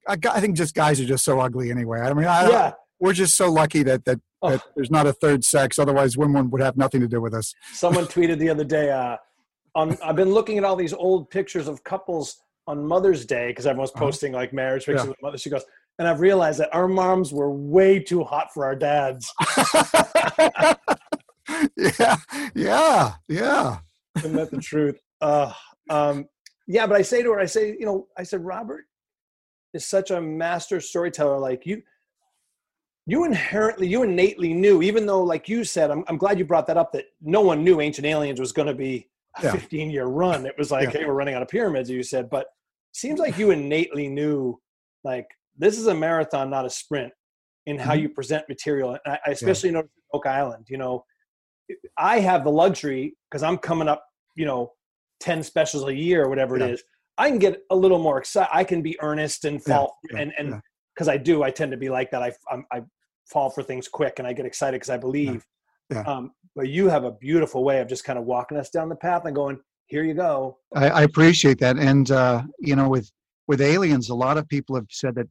I, I, think just guys are just so ugly anyway. I mean, I, yeah. we're just so lucky that that, oh. that there's not a third sex. Otherwise, women would have nothing to do with us. Someone tweeted the other day. Uh, on, I've been looking at all these old pictures of couples on Mother's Day because everyone's uh-huh. posting like marriage pictures yeah. with mother. She goes, and I've realized that our moms were way too hot for our dads. yeah, yeah, yeah. Isn't that the truth? Uh, um, yeah, but I say to her, I say, you know, I said, Robert is such a master storyteller. Like you, you inherently, you innately knew, even though, like you said, I'm, I'm glad you brought that up, that no one knew Ancient Aliens was going to be a yeah. 15 year run. It was like, yeah. hey, we're running out of pyramids, you said. But seems like you innately knew like this is a marathon, not a sprint in how mm-hmm. you present material. And I, especially yeah. noticed Oak Island, you know, I have the luxury because I'm coming up, you know, 10 specials a year or whatever yeah. it is. I can get a little more excited. I can be earnest and fall and, and because I do, I tend to be like that. I, I'm, I fall for things quick and I get excited because I believe. Yeah. Um, but you have a beautiful way of just kind of walking us down the path and going, here you go. I, I appreciate that. And, uh, you know, with, with aliens, a lot of people have said that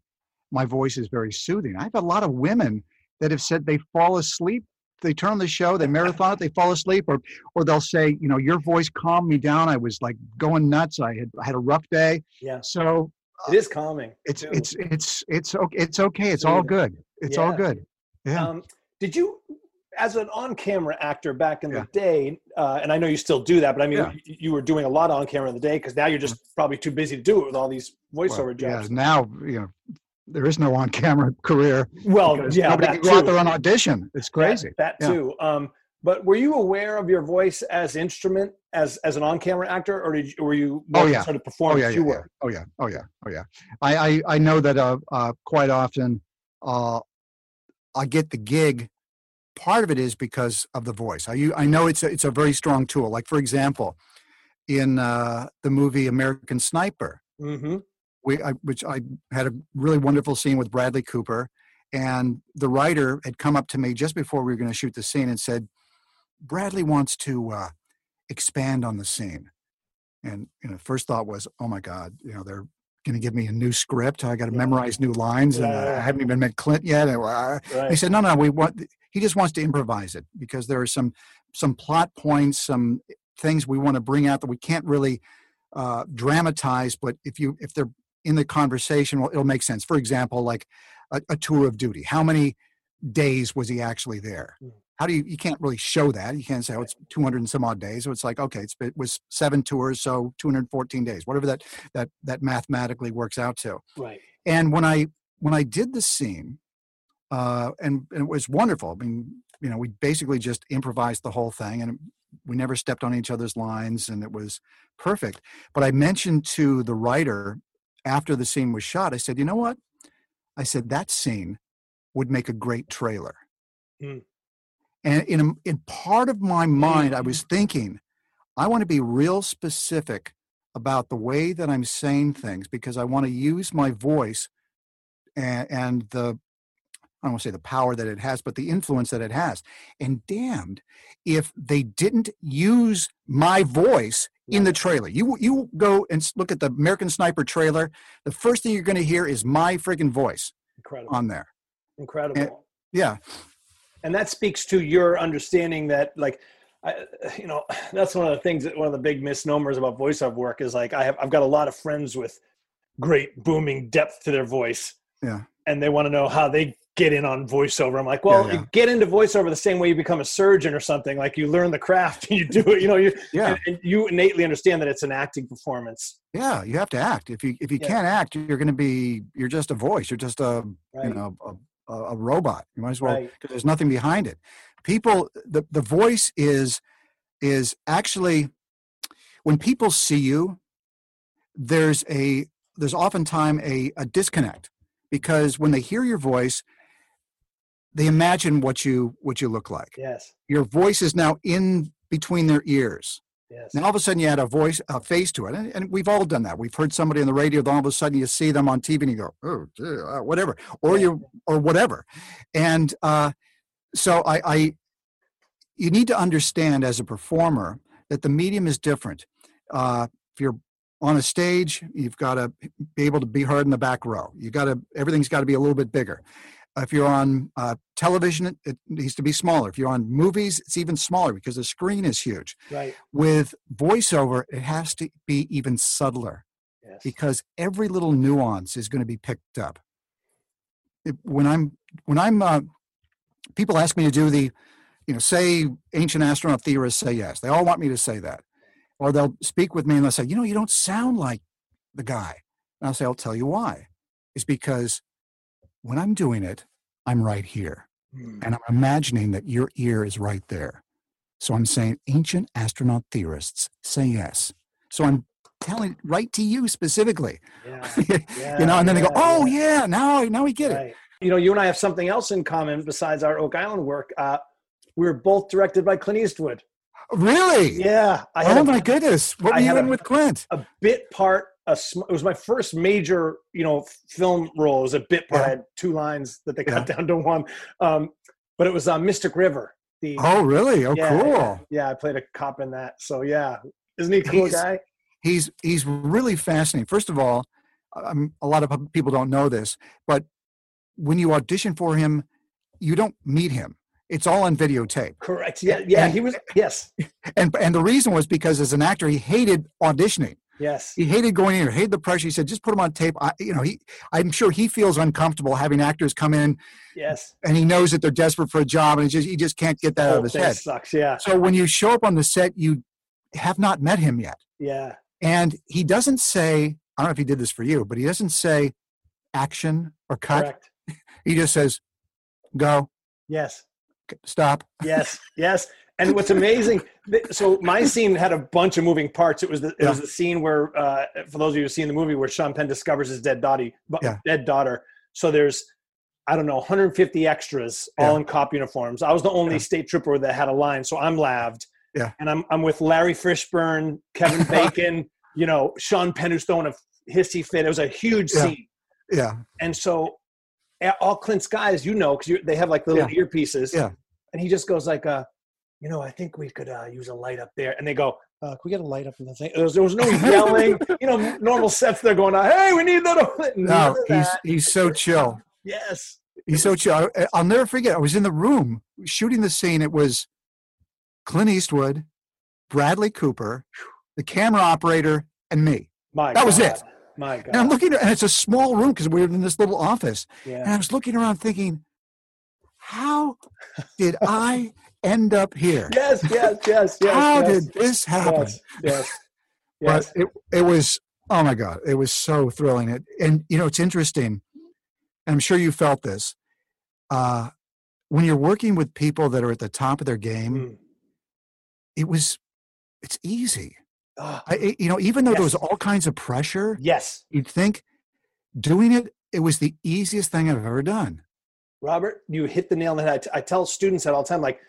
my voice is very soothing. I have a lot of women that have said they fall asleep. They turn on the show, they marathon it, they fall asleep, or or they'll say, you know, your voice calmed me down. I was like going nuts. I had I had a rough day. Yeah. So it is calming. It's too. it's it's it's okay. It's okay. It's all good. It's yeah. all good. Yeah. Um, did you as an on-camera actor back in yeah. the day, uh, and I know you still do that, but I mean, yeah. you, you, were doing a lot on camera in the day because now you're just probably too busy to do it with all these voiceover well, jobs. Yeah, now you know there is no on-camera career. Well, yeah, nobody can go too. out there on audition. It's crazy. That, that too. Um, but were you aware of your voice as instrument as as an on-camera actor, or did you, were you oh yeah sort of perform? Oh yeah, Oh yeah, oh yeah, oh yeah. I I, I know that uh, uh, quite often uh, I get the gig part of it is because of the voice. I, I know it's a, it's a very strong tool. Like, for example, in uh, the movie American Sniper, mm-hmm. we, I, which I had a really wonderful scene with Bradley Cooper. And the writer had come up to me just before we were going to shoot the scene and said, Bradley wants to uh, expand on the scene. And you know, first thought was, oh my God, you know, they're going to give me a new script. I got to yeah. memorize new lines, and uh, I haven't even met Clint yet. And, uh, right. He said, "No, no, we want." He just wants to improvise it because there are some some plot points, some things we want to bring out that we can't really uh, dramatize. But if you if they're in the conversation, well, it'll make sense. For example, like a, a tour of duty. How many days was he actually there? Mm how do you you can't really show that you can't say oh it's 200 and some odd days so it's like okay it's, it was seven tours so 214 days whatever that that that mathematically works out to right and when i when i did the scene uh and, and it was wonderful. I mean you know we basically just improvised the whole thing and we never stepped on each other's lines and it was perfect. But i mentioned to the writer after the scene was shot i said you know what? I said that scene would make a great trailer. Mm and in, a, in part of my mind, I was thinking, I want to be real specific about the way that I'm saying things because I want to use my voice and, and the, I don't want to say the power that it has, but the influence that it has. And damned if they didn't use my voice in the trailer. You you go and look at the American Sniper trailer. The first thing you're going to hear is my friggin' voice Incredible. on there. Incredible. And, yeah and that speaks to your understanding that like I, you know that's one of the things that one of the big misnomers about voiceover work is like i have i've got a lot of friends with great booming depth to their voice yeah and they want to know how they get in on voiceover. I'm like, well, yeah, yeah. get into voiceover the same way you become a surgeon or something. Like you learn the craft and you do it. You know, you yeah. And, and you innately understand that it's an acting performance. Yeah, you have to act. If you if you yeah. can't act, you're going to be you're just a voice. You're just a right. you know a, a, robot. You might as well because right. there's nothing behind it. People, the the voice is is actually when people see you, there's a there's oftentimes a, a disconnect because when they hear your voice they imagine what you what you look like. Yes. Your voice is now in between their ears. Yes. Now all of a sudden you add a voice, a face to it, and, and, we've all done that. We've heard somebody on the radio, then all of a sudden you see them on TV, and you go, "Oh, dear, uh, whatever," or yeah. you, or whatever. And uh, so I, I, you need to understand as a performer that the medium is different. Uh, if you're on a stage, you've got to be able to be heard in the back row. You got to everything's got to be a little bit bigger. If you're on uh, television, it needs to be smaller. If you're on movies, it's even smaller because the screen is huge. Right. With voiceover, it has to be even subtler yes. because every little nuance is going to be picked up. It, when I'm when I'm uh, people ask me to do the, you know, say ancient astronaut theorists say yes. They all want me to say that, or they'll speak with me and they'll say, you know, you don't sound like the guy. And I'll say, I'll tell you why. It's because when I'm doing it, I'm right here. Mm. And I'm imagining that your ear is right there. So I'm saying ancient astronaut theorists say yes. So I'm telling right to you specifically. Yeah. yeah you know, and then yeah, they go, "Oh yeah, now now we get right. it." You know, you and I have something else in common besides our Oak Island work. Uh, we are both directed by Clint Eastwood. Really? Yeah. oh a, my goodness! What were you in a, with Clint? A bit part a it was my first major you know film role. It was a bit part. Yeah. I had two lines that they cut yeah. down to one. Um, but it was uh, Mystic River. The, oh really? Oh yeah, cool. Yeah, yeah, I played a cop in that. So yeah, isn't he a cool he's, guy? He's he's really fascinating. First of all, um, a lot of people don't know this, but when you audition for him, you don't meet him. It's all on videotape. Correct. Yeah, yeah. And, he was. Yes. And and the reason was because as an actor, he hated auditioning. Yes. He hated going in here, hated the pressure. He said, just put him on tape. I, you know, he, I'm sure he feels uncomfortable having actors come in. Yes. And he knows that they're desperate for a job and just, he just can't get that out of his head. That sucks. Yeah. So when you show up on the set, you have not met him yet. Yeah. And he doesn't say, I don't know if he did this for you, but he doesn't say action or cut. Correct. He just says, go. Yes. Stop. Yes. Yes. And what's amazing, so my scene had a bunch of moving parts. It was the, it yeah. was the scene where, uh, for those of you who've seen the movie, where Sean Penn discovers his dead daughter, yeah. dead daughter. So there's, I don't know, 150 extras, all in cop uniforms. I was the only state trooper that had a line, so I'm laved. Yeah. And I'm I'm with Larry Fishburne, Kevin Bacon, you know, Sean Penn who's throwing a hissy fit. It was a huge scene. Yeah. And so all Clint's guys, you know, because they have like little earpieces. Yeah. And he just goes like, uh, you know, I think we could uh, use a light up there. And they go, uh, can we get a light up in the thing? There was, there was no yelling. you know, normal sets they're going, hey, we need that. No, he's, he's so chill. Yes. He's so chill. I'll never forget. I was in the room shooting the scene. It was Clint Eastwood, Bradley Cooper, the camera operator, and me. My that God. was it. My God. And I'm looking, and it's a small room because we were in this little office. Yeah. And I was looking around thinking, how did I end up here? Yes, yes, yes, yes. How yes, did this happen? Yes, yes. yes. But it, it was, oh my God, it was so thrilling. It, and, you know, it's interesting, and I'm sure you felt this. Uh, when you're working with people that are at the top of their game, mm. it was, it's easy. I, you know, even though yes. there was all kinds of pressure, yes, you'd think doing it, it was the easiest thing I've ever done. Robert, you hit the nail on the head. I tell students that all the time, like,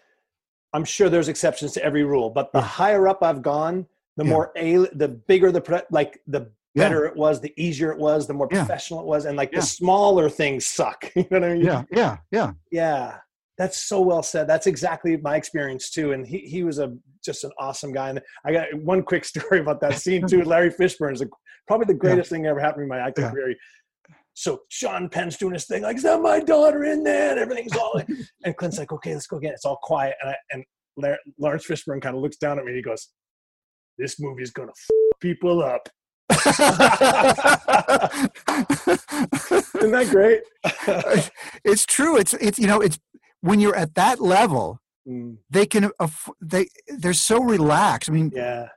I'm sure there's exceptions to every rule, but the yeah. higher up I've gone, the yeah. more a the bigger the like the better yeah. it was, the easier it was, the more professional it was, and like the smaller things suck. you know what I mean? Yeah, yeah, yeah, yeah. That's so well said. That's exactly my experience too. And he he was a just an awesome guy. And I got one quick story about that scene too. Larry Fishburne is probably the greatest thing ever happened in my acting career. So Sean Penn's doing his thing, like, is that my daughter in there? And everything's all, and Clint's like, okay, let's go again. It's all quiet. And, I, and Laurence Fishburne kind of looks down at me and he goes, this movie's going to f- people up. Isn't that great? it's true. It's it's you know it's when you're at that level, mm. they can they they're so relaxed. I mean, yeah.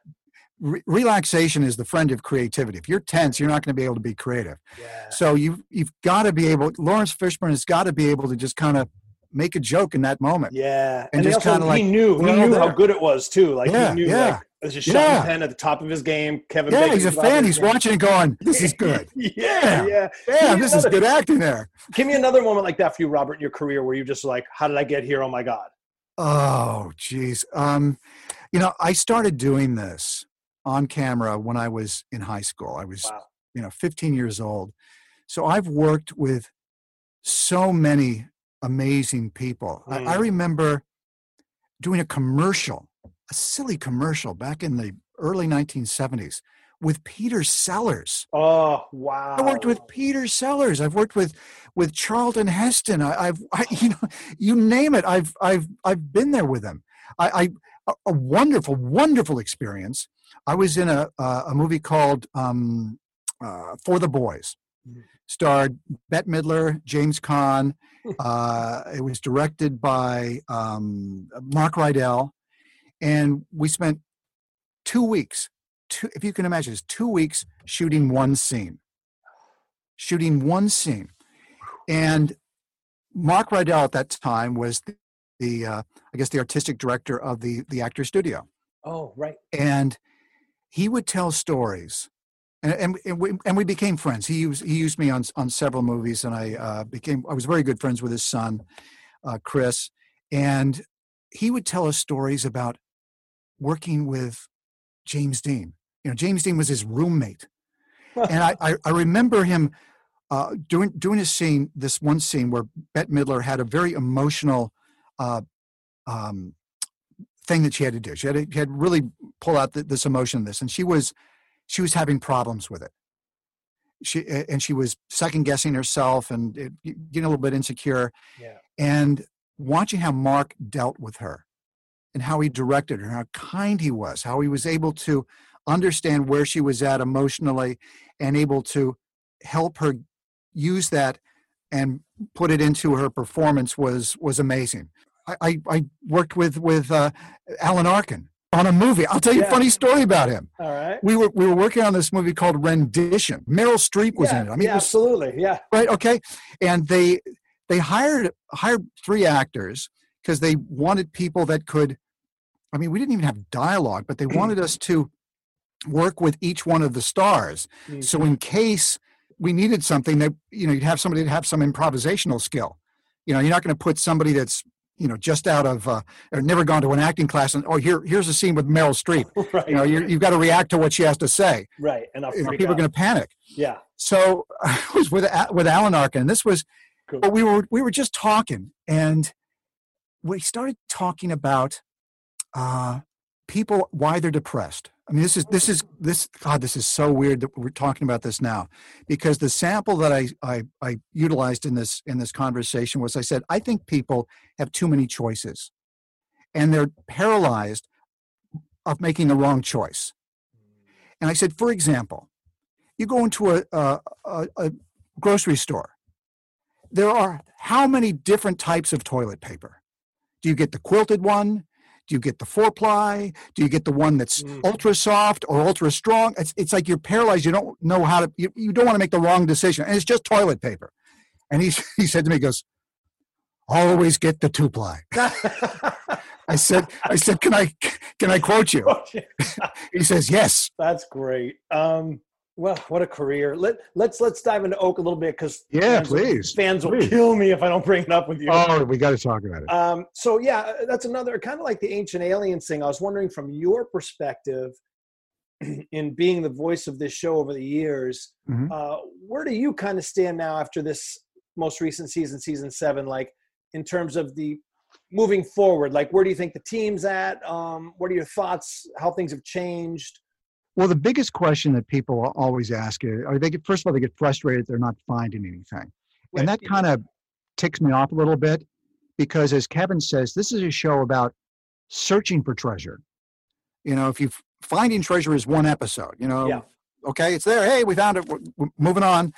Re- relaxation is the friend of creativity. If you're tense, you're not going to be able to be creative. Yeah. So you you've got to be able. Laurence Fishburne has got to be able to just kind of make a joke in that moment. Yeah, and, and just kind of like he knew he knew there. how good it was too. Like yeah, he knew yeah. like there's a shot yeah. Penn at the top of his game. Kevin. Yeah, Bacon he's a fan. He's watching and going, "This is good." yeah, yeah. Damn, this another, is good acting there. Give me another moment like that for you, Robert, in your career where you just like, "How did I get here? Oh my god." Oh, geez. Um, you know, I started doing this on camera when I was in high school. I was, wow. you know, 15 years old. So I've worked with so many amazing people. Mm. I, I remember doing a commercial, a silly commercial back in the early 1970s with Peter Sellers. Oh wow! I worked with Peter Sellers. I've worked with with Charlton Heston. I, have you know you name it. I've I've I've been there with them. I, I a wonderful wonderful experience. I was in a a movie called um, uh, For the Boys. Mm starred Bette Midler, James Caan. Uh, it was directed by um, Mark Rydell, and we spent two weeks. Two, if you can imagine, it's two weeks shooting one scene, shooting one scene, and Mark Rydell at that time was the, uh, I guess the artistic director of the the actor studio. Oh, right. And he would tell stories and, and, we, and we became friends. He used he used me on on several movies, and I uh, became I was very good friends with his son, uh, Chris, and he would tell us stories about working with James Dean. You know, James Dean was his roommate, and I, I, I remember him uh, doing doing a scene, this one scene where Bette Midler had a very emotional uh, um, thing that she had to do. She had to, she had to really pull out the, this emotion this, and she was she was having problems with it. She and she was second guessing herself and getting a little bit insecure. Yeah. And watching how Mark dealt with her and how he directed her, how kind he was, how he was able to understand where she was at emotionally and able to help her use that and put it into her performance was was amazing. I, I, I worked with with uh, Alan Arkin on a movie. I'll tell you yeah. a funny story about him. All right. We were we were working on this movie called Rendition. Meryl Streep was yeah, in it. I mean, yeah, was, absolutely. Yeah. Right. Okay. And they they hired hired three actors because they wanted people that could. I mean, we didn't even have dialogue, but they wanted us to work with each one of the stars. Mm-hmm. So in case we needed something that you know you'd have somebody to have some improvisational skill. You know, you're not going to put somebody that's you know just out of uh, or never gone to an acting class and oh here here's a scene with Meryl Streep. right. You know you have got to react to what she has to say. Right. And you know, people out. are going to panic. Yeah. So I was with with Alan Arkin. This was, cool. but we were we were just talking and we started talking about uh, people why they're depressed. I mean, this is this is this God. This is so weird that we're talking about this now, because the sample that I, I I utilized in this in this conversation was I said I think people have too many choices, and they're paralyzed of making the wrong choice. And I said, for example, you go into a, a, a, a grocery store. There are how many different types of toilet paper? Do you get the quilted one? Do you get the four ply? Do you get the one that's mm. ultra soft or ultra strong? It's, it's like you're paralyzed. You don't know how to, you, you don't want to make the wrong decision. And it's just toilet paper. And he, he said to me, he goes, always get the two ply. I said, I said, can I, can I quote you? he says, yes. That's great. Um, well, what a career! Let let's let's dive into Oak a little bit because yeah, fans please. Will, fans please. will kill me if I don't bring it up with you. Oh, we got to talk about it. Um, so yeah, uh, that's another kind of like the ancient aliens thing. I was wondering from your perspective, in being the voice of this show over the years, mm-hmm. uh, where do you kind of stand now after this most recent season, season seven? Like in terms of the moving forward, like where do you think the team's at? Um, what are your thoughts? How things have changed? Well, the biggest question that people always ask is, are they get, first of all, they get frustrated they're not finding anything. Right. And that kind of ticks me off a little bit because as Kevin says, this is a show about searching for treasure. You know, if you finding treasure is one episode, you know, yeah. okay, it's there. Hey, we found it. We're, we're moving on.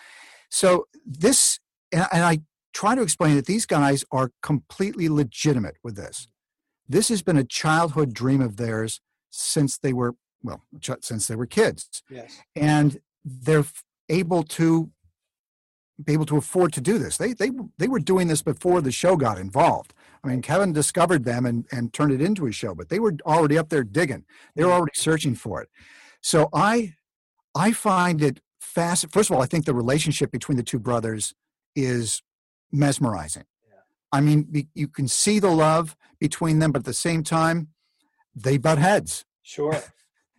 So this, and, and I, try to explain that these guys are completely legitimate with this. This has been a childhood dream of theirs since they were well, since they were kids. Yes. And they're able to be able to afford to do this. They they they were doing this before the show got involved. I mean, Kevin discovered them and and turned it into a show, but they were already up there digging. They were already searching for it. So I I find it fast. First of all, I think the relationship between the two brothers is mesmerizing. Yeah. I mean, you can see the love between them, but at the same time, they butt heads. Sure.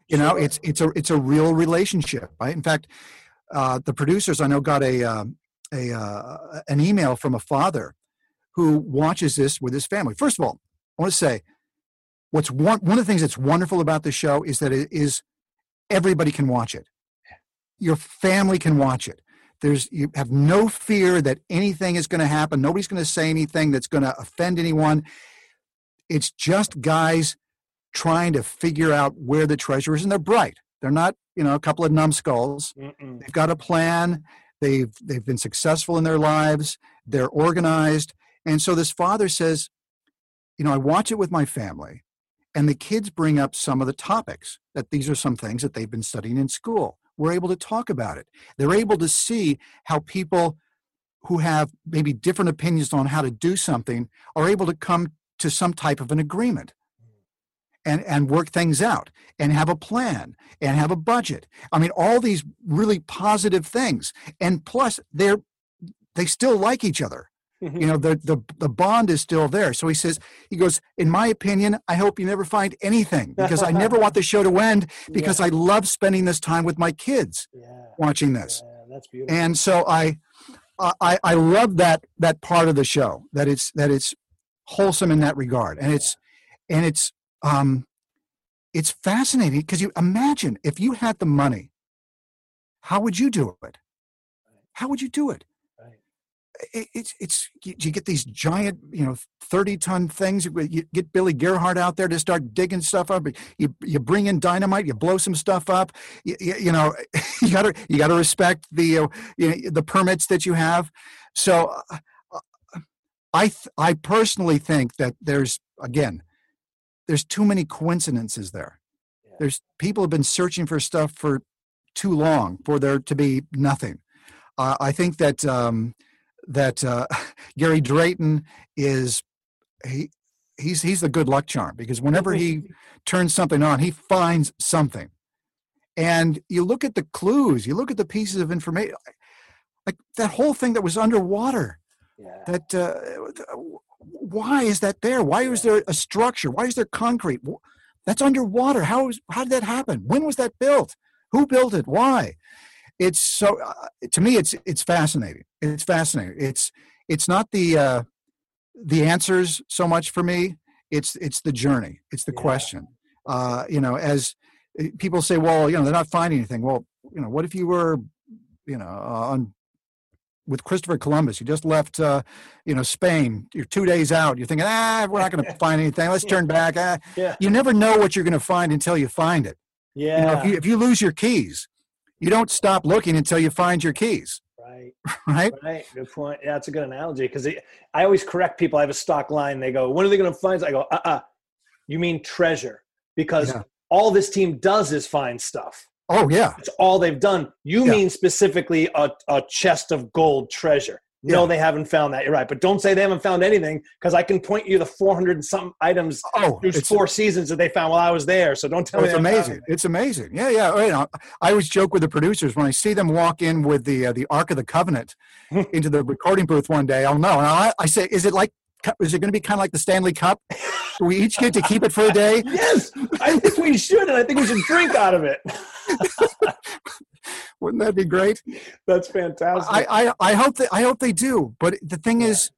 You know, it's it's a it's a real relationship, right? In fact, uh, the producers I know got a uh, a uh, an email from a father who watches this with his family. First of all, I want to say what's one one of the things that's wonderful about the show is that it is everybody can watch it. Your family can watch it. There's you have no fear that anything is going to happen. Nobody's going to say anything that's going to offend anyone. It's just guys trying to figure out where the treasure is, and they're bright. They're not, you know, a couple of numbskulls. Mm-mm. They've got a plan. They've they've been successful in their lives. They're organized, and so this father says, you know, I watch it with my family, and the kids bring up some of the topics that these are some things that they've been studying in school. We're able to talk about it. They're able to see how people who have maybe different opinions on how to do something are able to come to some type of an agreement and, and work things out and have a plan and have a budget. I mean, all these really positive things. And plus, they're they still like each other. Mm-hmm. You know, the, the the bond is still there. So he says, he goes, in my opinion, I hope you never find anything because I never want the show to end because yeah. I love spending this time with my kids yeah. watching this. Yeah, that's beautiful. And so I I I love that that part of the show that it's that it's wholesome in that regard. And it's and it's um, it's fascinating because you imagine if you had the money, how would you do it? How would you do it? It, it's it's you, you, get these giant you know 30 ton things you get billy gerhardt out there to start digging stuff up you you bring in dynamite you blow some stuff up you, you know you gotta you gotta respect the uh, you know, the permits that you have so uh, uh i th- i personally think that there's again there's too many coincidences there. Yeah. There's people have been searching for stuff for too long for there to be nothing. Uh, I think that um, that uh, Gary Drayton is he he's he's the good luck charm because whenever he turns something on, he finds something. And you look at the clues, you look at the pieces of information, like that whole thing that was underwater. Yeah. That uh, why is that there? Why is there a structure? Why is there concrete? That's underwater. How is how did that happen? When was that built? Who built it? Why? It's so uh, to me. It's it's fascinating. It's fascinating. It's it's not the uh, the answers so much for me. It's it's the journey. It's the yeah. question. Uh, you know, as eh, people say, well, you know, they're not finding anything. Well, you know, what if you were, you know, on with Christopher Columbus. You just left, uh, you know, Spain. You're two days out. You're thinking, ah, we're not going to find anything. Let's turn back. Ah. Yeah. You never know what you're going to find until you find it. Yeah. You know, if you, if you lose your keys, you don't stop looking until you find your keys. Right. Right. Right. Good point. Yeah, that's a good analogy because I always correct people. I have a stock line. They go, when are they going to find? I go, uh, uh You mean treasure? Because yeah. all this team does is find stuff. Oh yeah, it's all they've done. You yeah. mean specifically a, a chest of gold treasure? No, yeah. they haven't found that. You're right, but don't say they haven't found anything because I can point you the 400 and some items oh, through four seasons that they found while I was there. So don't tell oh, me. It's amazing. It's amazing. Yeah, yeah. You know, I always joke with the producers when I see them walk in with the uh, the Ark of the Covenant into the recording booth one day. I'll know. And I, I say, is it like is it going to be kind of like the Stanley Cup? we each get to keep it for a day. Yes, I think we should, and I think we should drink out of it. Wouldn't that be great? That's fantastic. I, I, I hope that I hope they do. But the thing yeah. is,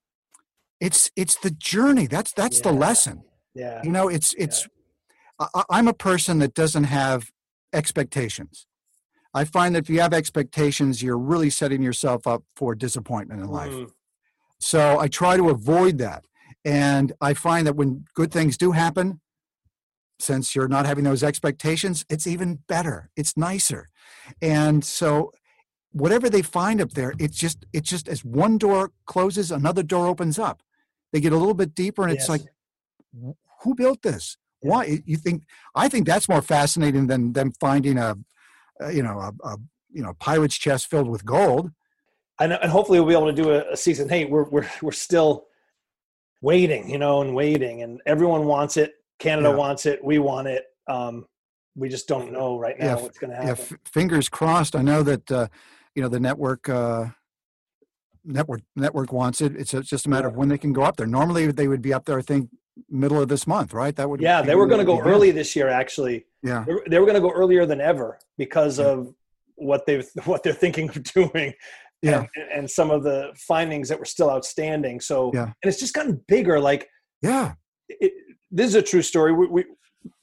it's it's the journey. That's that's yeah. the lesson. Yeah. You know, it's it's. Yeah. I, I'm a person that doesn't have expectations. I find that if you have expectations, you're really setting yourself up for disappointment in life. Mm. So I try to avoid that. And I find that when good things do happen, since you're not having those expectations, it's even better. It's nicer. And so whatever they find up there, it's just it's just as one door closes, another door opens up. They get a little bit deeper, and it's yes. like, who built this? Why you think? I think that's more fascinating than them finding a, a you know, a, a, you know, pirate's chest filled with gold. And, and hopefully we'll be able to do a, a season. Hey, we're we're we're still waiting, you know, and waiting, and everyone wants it. Canada yeah. wants it. We want it. Um, we just don't know right now yeah, what's going to happen. Yeah, f- fingers crossed. I know that uh, you know the network uh, network network wants it. It's just a matter yeah. of when they can go up there. Normally they would be up there. I think middle of this month, right? That would yeah. They were going to go early this year, actually. Yeah, they were, were going to go earlier than ever because yeah. of what they've what they're thinking of doing. Yeah, and, and, some of the findings that were still outstanding. So yeah, and it's just gotten bigger. Like yeah, it, this is a true story. We, we,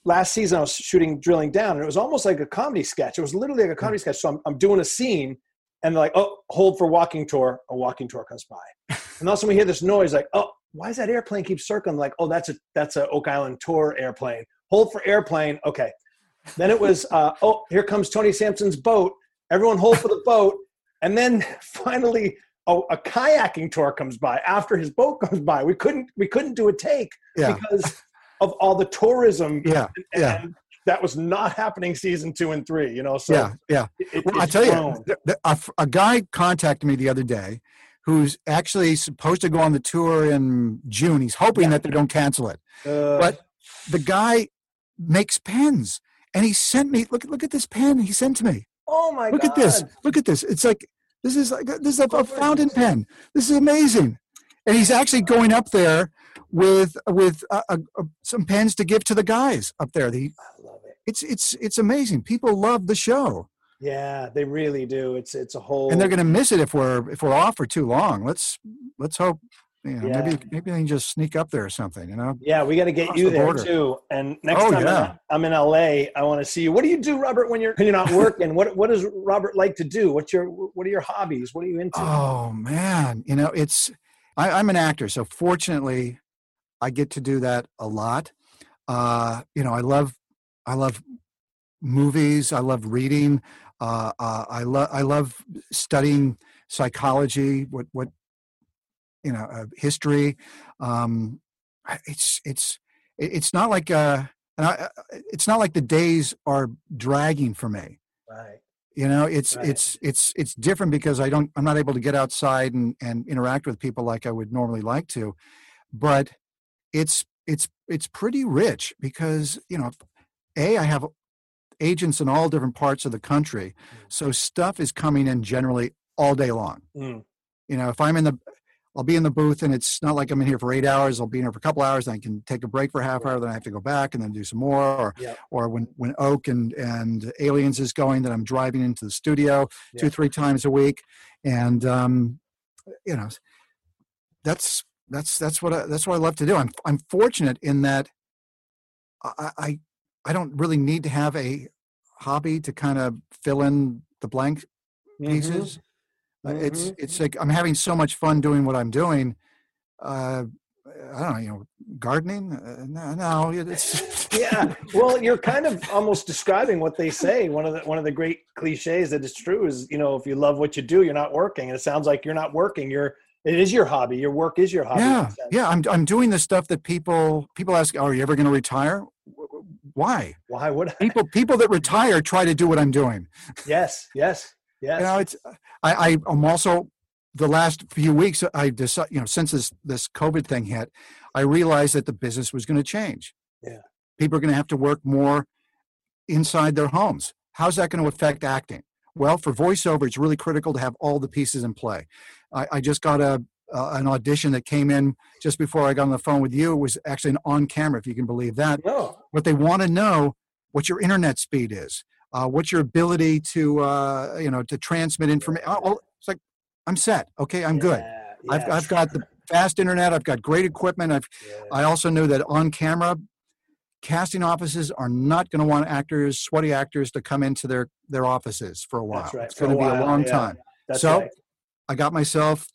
last season I was shooting drilling down, and it was almost like a comedy sketch. It was literally like a comedy sketch. So I'm, I'm doing a scene, and they're like, "Oh, hold for walking tour." A walking tour comes by, and also we hear this noise, like, "Oh, why is that airplane keep circling?" Like, "Oh, that's a that's a Oak Island tour airplane." Hold for airplane. Okay. Then it was, uh, "Oh, here comes Tony Sampson's boat." Everyone hold for the boat, and then finally. a kayaking tour comes by after his boat comes by. We couldn't we couldn't do a take yeah. because of all the tourism. Yeah, and, yeah. that was not happening season two and three. You know, so yeah, yeah. It, well, I tell grown. you, the, a, a guy contacted me the other day who's actually supposed to go on the tour in June. He's hoping yeah. that they don't cancel it. Uh, but the guy makes pens, and he sent me look look at this pen he sent to me. Oh my! God. Look God. at this! Look at this! It's like this is like this is a, a fountain pen. This is amazing, and he's actually going up there with with uh, uh, some pens to give to the guys up there. The, I love it. It's it's it's amazing. People love the show. Yeah, they really do. It's it's a whole and they're going to miss it if we're if we're off for too long. Let's let's hope. You know, yeah. maybe maybe they can just sneak up there or something. You know. Yeah, we got to get you the there too. And next oh, time yeah. I'm in LA, I want to see you. What do you do, Robert, when you're when you're not working? what what does Robert like to do? What's your what are your hobbies? What are you into? Oh man, you know it's I, I'm an actor, so fortunately I get to do that a lot. Uh, you know, I love I love movies. I love reading. Uh, uh, I love I love studying psychology. What what you know, uh, history. Um, it's it's it's not like uh, and I, it's not like the days are dragging for me. Right. You know, it's right. it's it's it's different because I don't I'm not able to get outside and and interact with people like I would normally like to, but it's it's it's pretty rich because you know a i have agents in all different parts of the country mm. so stuff is coming in generally all day long mm. you know if i'm in the i'll be in the booth and it's not like i'm in here for eight hours i'll be in here for a couple hours then i can take a break for a half hour then i have to go back and then do some more or or when when oak and and aliens is going then i'm driving into the studio two three times a week and um you know that's that's that's what I, that's what I love to do. I'm I'm fortunate in that I, I I don't really need to have a hobby to kind of fill in the blank mm-hmm. pieces. Mm-hmm. It's mm-hmm. it's like I'm having so much fun doing what I'm doing. Uh, I don't know, you know, gardening. Uh, no, no, it's yeah. Well, you're kind of almost describing what they say. One of the one of the great cliches that is true is, you know, if you love what you do, you're not working. And it sounds like you're not working. You're it is your hobby. Your work is your hobby. Yeah, yeah. I'm I'm doing the stuff that people people ask. Are you ever going to retire? Why? Why would I? people people that retire try to do what I'm doing? Yes, yes, yes. You know, it's I I'm also the last few weeks I decided you know since this this COVID thing hit, I realized that the business was going to change. Yeah, people are going to have to work more inside their homes. How's that going to affect acting? Well, for voiceover, it's really critical to have all the pieces in play. I, I just got a uh, an audition that came in just before I got on the phone with you. It was actually an on camera, if you can believe that. Oh. But they want to know what your internet speed is, uh, what's your ability to uh, you know to transmit information. Oh, it's like I'm set. Okay, I'm yeah, good. Yeah, I've I've got the fast internet. I've got great equipment. I've yeah. I also knew that on camera casting offices are not going to want actors, sweaty actors, to come into their their offices for a while. Right. It's going to be a long time. That's so right. I got myself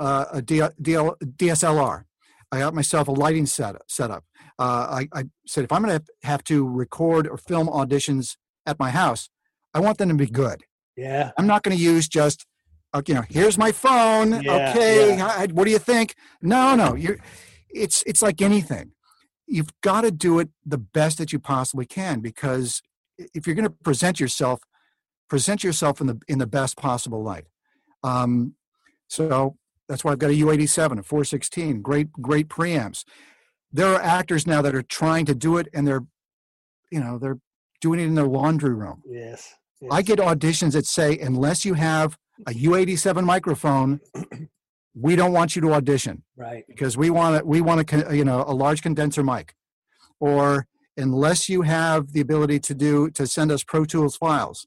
uh, a DL, DL, DSLR. I got myself a lighting set, setup. Uh, I, I said, if I'm going to have to record or film auditions at my house, I want them to be good. Yeah. I'm not going to use just, uh, you know, here's my phone. Yeah, okay, yeah. I, what do you think? No, no, you're. It's it's like anything. You've got to do it the best that you possibly can because if you're going to present yourself, present yourself in the in the best possible light. Um, so that's why I've got a U87, a 416, great great preamps. There are actors now that are trying to do it, and they're, you know, they're doing it in their laundry room. Yes. yes. I get auditions that say, unless you have a U87 microphone, we don't want you to audition right because we want to, we want to, you know, a large condenser mic, or unless you have the ability to do to send us Pro Tools files,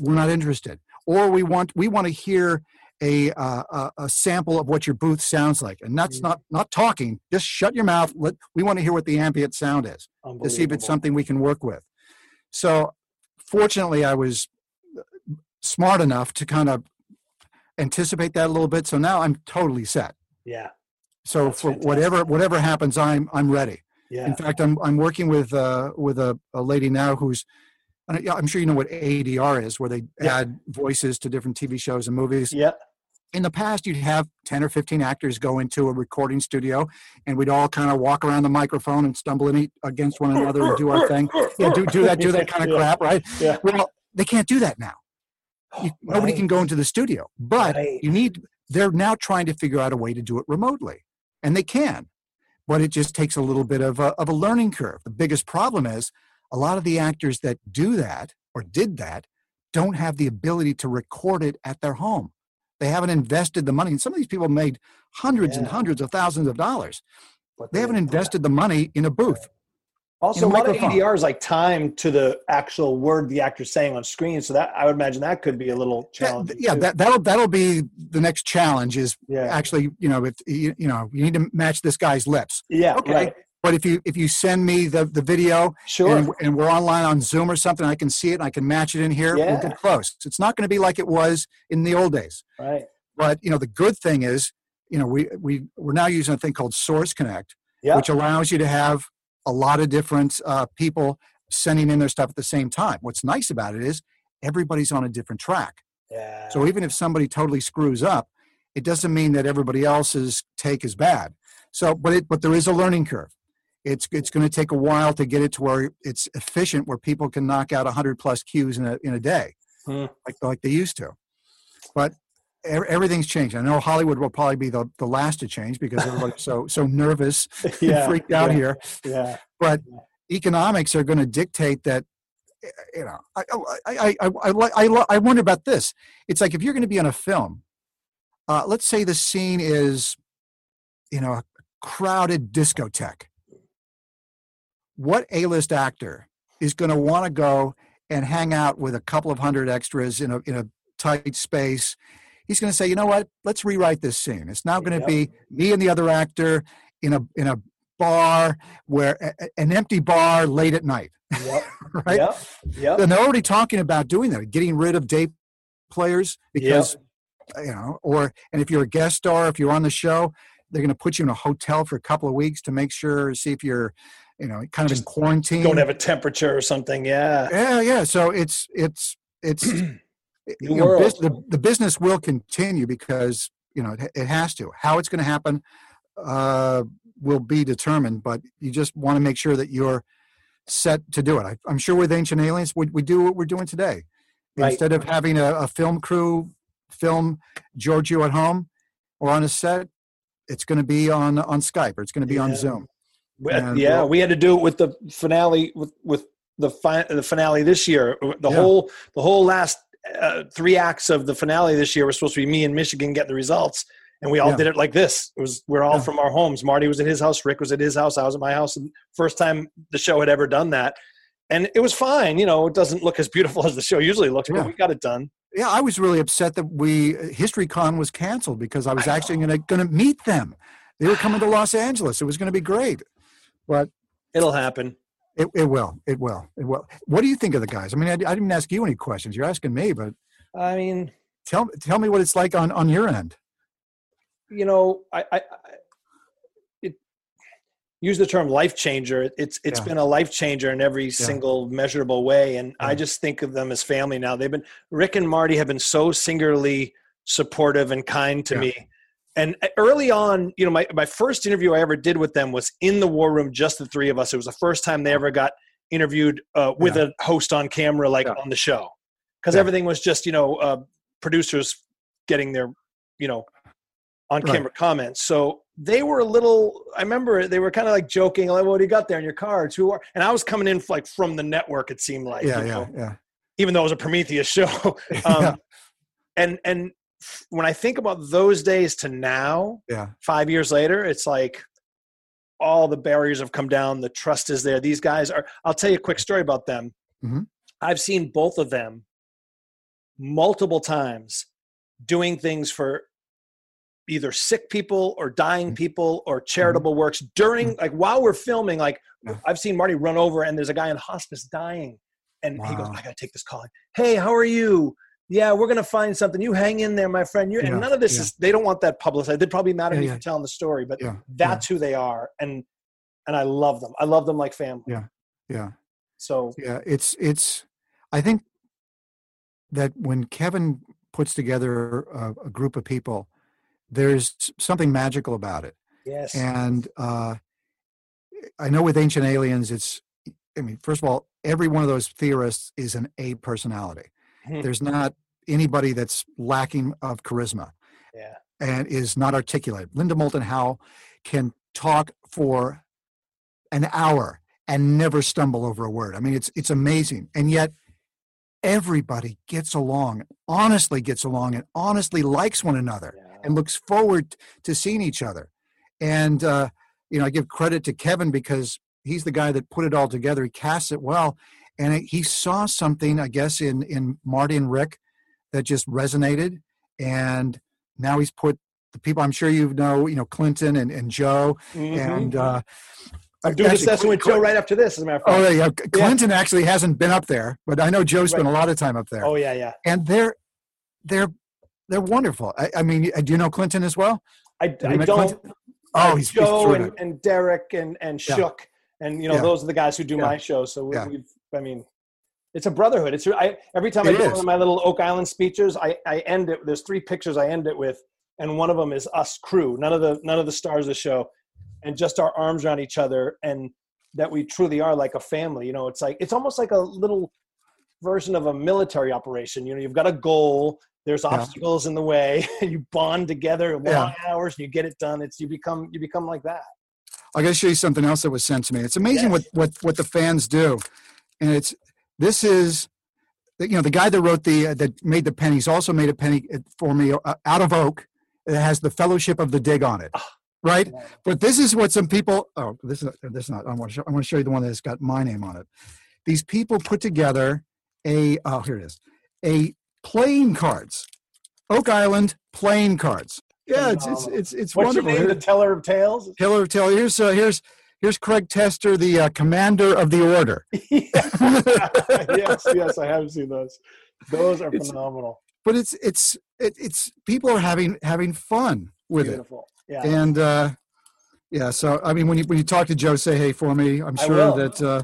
we're not interested. Or we want we want to hear a, uh, a a sample of what your booth sounds like, and that's not not talking. Just shut your mouth. Let we want to hear what the ambient sound is to see if it's something we can work with. So, fortunately, I was smart enough to kind of anticipate that a little bit. So now I'm totally set. Yeah. So That's for fantastic. whatever whatever happens, I'm I'm ready. Yeah. In fact, I'm I'm working with uh, with a, a lady now who's I'm sure you know what ADR is, where they Yeah. add voices to different TV shows and movies. yeah. In the past, you'd have 10 or 15 actors go into a recording studio, and we'd all kind of walk around the microphone and stumble in e- against one another and do our thing. Yeah, do do that, do that kind of Yeah. crap, right? Yeah. Well, they can't do that now. Oh, you, Nobody can go into the studio, but Right. you need. They're now trying to figure out a way to do it remotely, and they can, but it just takes a little bit of a, of a learning curve. The biggest problem is a lot of the actors that do that or did that don't have the ability to record it at their home. They haven't invested the money, and some of these people made hundreds and hundreds of thousands of dollars. But They haven't didn't that. invested the money in a booth. Also, a lot of. ADR is like time to the actual word the actor's saying on screen. So that I would imagine that could be a little challenge. challenging. yeah, that, that'll that'll be the next challenge. Is yeah. actually, you know, if you, you know, you need to match this guy's lips. Yeah. Okay. Right. But if you if you send me the the video Sure. and, and we're online on Zoom or something, I can see it and I can match it in here. We'll Yeah. get close. It's not going to be like it was in the old days. right. But you know, the good thing is, you know, we we we're now using a thing called Source Connect, Yeah. which allows you to have a lot of different uh, people sending in their stuff at the same time. What's nice about it is everybody's on a different track. yeah. So even if somebody totally screws up, it doesn't mean that everybody else's take is bad. So, but it but there is a learning curve. It's it's going to take a while to get it to where it's efficient, where people can knock out hundred plus cues in a in a day, Hmm. like like they used to. But everything's changed. I know Hollywood will probably be the, the last to change because everybody's so so nervous yeah. freaked out yeah, here. Yeah. But economics are going to dictate that. eh, You know, I I I I I, I, I wonder about this. It's like if you're going to be on a film, uh, let's say the scene is, you know, a crowded discotheque. What A-list actor is going to want to go and hang out with a couple of hundred extras in a in a tight space? He's going to say, you know what? Let's rewrite this scene. It's now going to Yep. be me and the other actor in a in a bar where a- a- an empty bar late at night, Yep. right? Yep. Yep. And they're already talking about doing that, getting rid of day players because uh, you know, or and if you're a guest star, if you're on the show, they're going to put you in a hotel for a couple of weeks to make sure, see if you're, you know, kind of in Just quarantine. Don't have a temperature or something. Yeah. yeah, yeah. So it's it's it's you know, bus- the the business will continue because you know it, it has to. How it's going to happen uh, will be determined, but you just want to make sure that you're set to do it. I, I'm sure with Ancient Aliens, we, we do what we're doing today. Right. Instead of having a, a film crew film Giorgio at home or on a set, it's going to be on on Skype or it's going to be on Zoom. We- uh, And yeah, we'll- we had to do it with the finale with with the fi- the finale this year. Uh, the Yeah. whole the whole last uh, three acts of the finale this year were supposed to be me in Michigan get the results, and we all Yeah. did it like this. It was we're all Yeah. from our homes. Marty was at his house, Rick was at his house, I was at my house. And first time the show had ever done that, and it was fine. You know, it doesn't look as beautiful as the show usually looks, but we got it done. Yeah, I was really upset that we uh, HistoryCon was canceled because I was I actually going to meet them. They were coming to Los Angeles. It was going to be great, but It'll happen. it, it will. It will. It will. What do you think of the guys? I mean, I, I didn't ask you any questions. You're asking me, but I mean, tell tell me what it's like on on your end. you know, I, I, I it, use the term life changer. It's it's yeah. been a life changer in every yeah. single measurable way, and yeah. I just think of them as family now. They've been Rick and Marty have been so singularly supportive and kind to me. And early on, you know, my, my first interview I ever did with them was in the war room, just the three of us. It was the first time they ever got interviewed uh, with a host on camera, like on the show, because everything was just, you know, uh, producers getting their, you know, on camera right. comments. So they were a little i remember they were kind of like joking like what do you got there in your cards who are and i was coming in like from the network it seemed like yeah yeah know, yeah even though it was a prometheus show um, yeah. and and when i think about those days to now yeah five years later it's like all the barriers have come down the trust is there these guys are i'll tell you a quick story about them mm-hmm. i've seen both of them multiple times doing things for either sick people or dying mm-hmm. people or mm-hmm. charitable works during mm-hmm. like while we're filming like i've seen marty run over and there's a guy in hospice dying and wow. he goes i gotta take this call hey how are you yeah we're gonna find something you hang in there my friend you yeah. and none of this yeah. is they don't want that publicized they'd probably be mad at yeah, me for telling the story but that's who they are and and i love them i love them like family yeah yeah so yeah it's it's i think that when kevin puts together a, a group of people there's something magical about it. Yes. And uh, I know with Ancient Aliens, it's, I mean, first of all, every one of those theorists is an A personality. There's not anybody that's lacking of charisma yeah. and is not articulate. Linda Moulton Howe can talk for an hour and never stumble over a word. I mean, it's it's amazing. And yet everybody gets along, honestly gets along, and honestly likes one another. Yeah and looks forward to seeing each other. And uh, you know, I give credit to Kevin because he's the guy that put it all together. He casts it well, and he saw something, I guess, in in Marty and Rick that just resonated. And now he's put the people I'm sure you know, you know, Clinton and, and Joe, mm-hmm. and uh, I'm doing a session with Joe right after this, as a matter of fact. Oh, yeah. Clinton yeah. actually hasn't been up there, but I know Joe spent right. a lot of time up there. Oh, yeah, yeah. And they're they're they're wonderful. I, I mean, do you know Clinton as well? I, I don't. Clinton? Oh, he's Joe he's and, and, Derek and and Shook, yeah. and you know yeah. those are the guys who do my show. So we, have I mean, it's a brotherhood. It's I every time it I do one of my little Oak Island speeches, I I end it. There's three pictures I end it with, and one of them is us crew. None of the none of the stars of the show, and just our arms around each other, and that we truly are like a family. You know, it's like it's almost like a little version of a military operation. You know, you've got a goal, there's obstacles yeah. in the way and you bond together long yeah. hours and you get it done it's you become you become like that i gotta show you something else that was sent to me it's amazing yes. what what what the fans do and it's this is you know the guy that wrote the uh, that made the pennies also made a penny uh, for me uh, out of oak it has the fellowship of the dig on it ah. right but this is what some people oh this is this is not i want to show, i want to show you the one that's got my name on it these people put together a oh here it is a playing cards. Oak Island playing cards. Yeah, it's it's it's, it's What's wonderful. your name? The Teller of Tales. Teller of Tales. Here's uh, here's here's Craig Tester, the uh, commander of the order. yes, yes, I have seen those. Those are it's, phenomenal. But it's it's it, it's people are having having fun with Beautiful. it. Yeah. And uh, yeah, so I mean, when you when you talk to Joe, say hey for me. I'm sure that. Uh,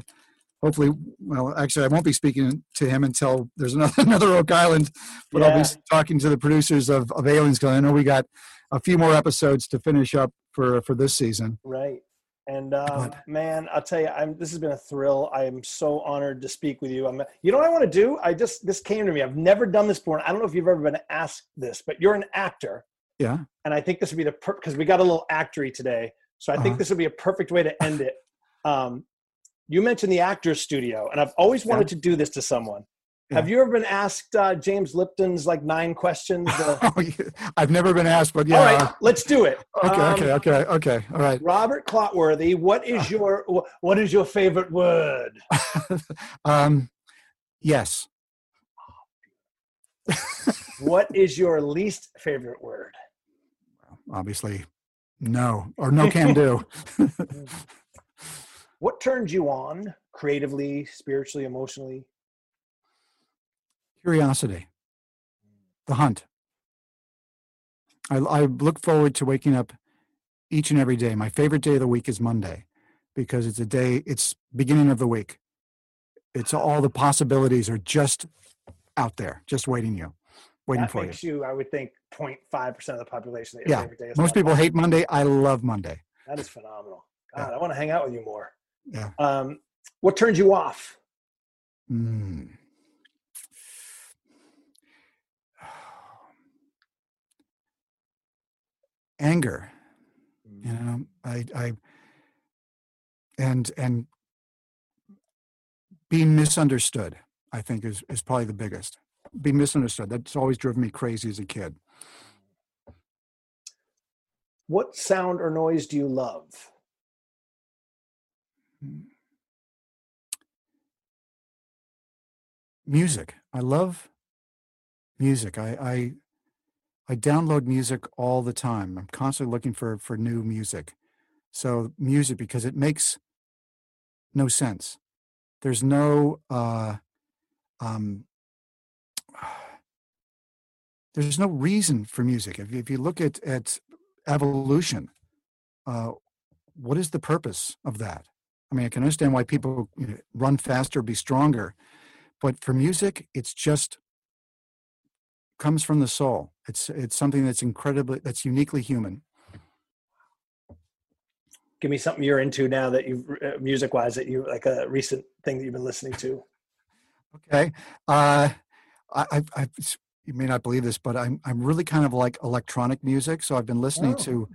hopefully, well, actually, I won't be speaking to him until there's another, another Oak Island, but yeah. I'll be talking to the producers of, of Aliens because I know we got a few more episodes to finish up for for this season. Right. And um, man, I'll tell you, I'm, this has been a thrill. I am so honored to speak with you. I'm, you know what I want to do? I just this came to me. I've never done this before. I don't know if you've ever been asked this, but you're an actor. Yeah. And I think this would be the because we got a little actory today, so I think uh-huh. this would be a perfect way to end it. Um, you mentioned the actors studio and i've always wanted yeah. to do this to someone yeah. have you ever been asked uh, james lipton's like nine questions? Uh, oh, i've never been asked but yeah. All right let's do it. Okay um, okay okay. Okay all right. Robert clotworthy what is your what is your favorite word? Um yes. What is your least favorite word? Obviously no or no can do. What turns you on creatively, spiritually, emotionally? Curiosity, the hunt. I, I look forward to waking up each and every day. My favorite day of the week is Monday because it's a day. It's beginning of the week. It's all the possibilities are just out there, just waiting you, waiting that for makes you. you. I would think 0.5 percent of the population. That Yeah, most people hate Monday. I love Monday. That is phenomenal. Yeah. God, I want to hang out with you more. Yeah. Um, what turns you off? Mm. Anger. You mm-hmm. know, I, I, and and being misunderstood. I think is is probably the biggest. Being misunderstood. That's always driven me crazy as a kid. What sound or noise do you love? Music. I love music. I, I I download music all the time. I'm constantly looking for for new music. So music because it makes no sense. There's no uh, um, there's no reason for music. If if you look at at evolution, uh, what is the purpose of that? I mean, I can understand why people you know, run faster, be stronger, but for music, it's just comes from the soul. It's it's something that's incredibly that's uniquely human. Give me something you're into now that you uh, music wise that you like a recent thing that you've been listening to. Okay, uh, I, I, I you may not believe this, but I'm I'm really kind of like electronic music. So I've been listening Oh. to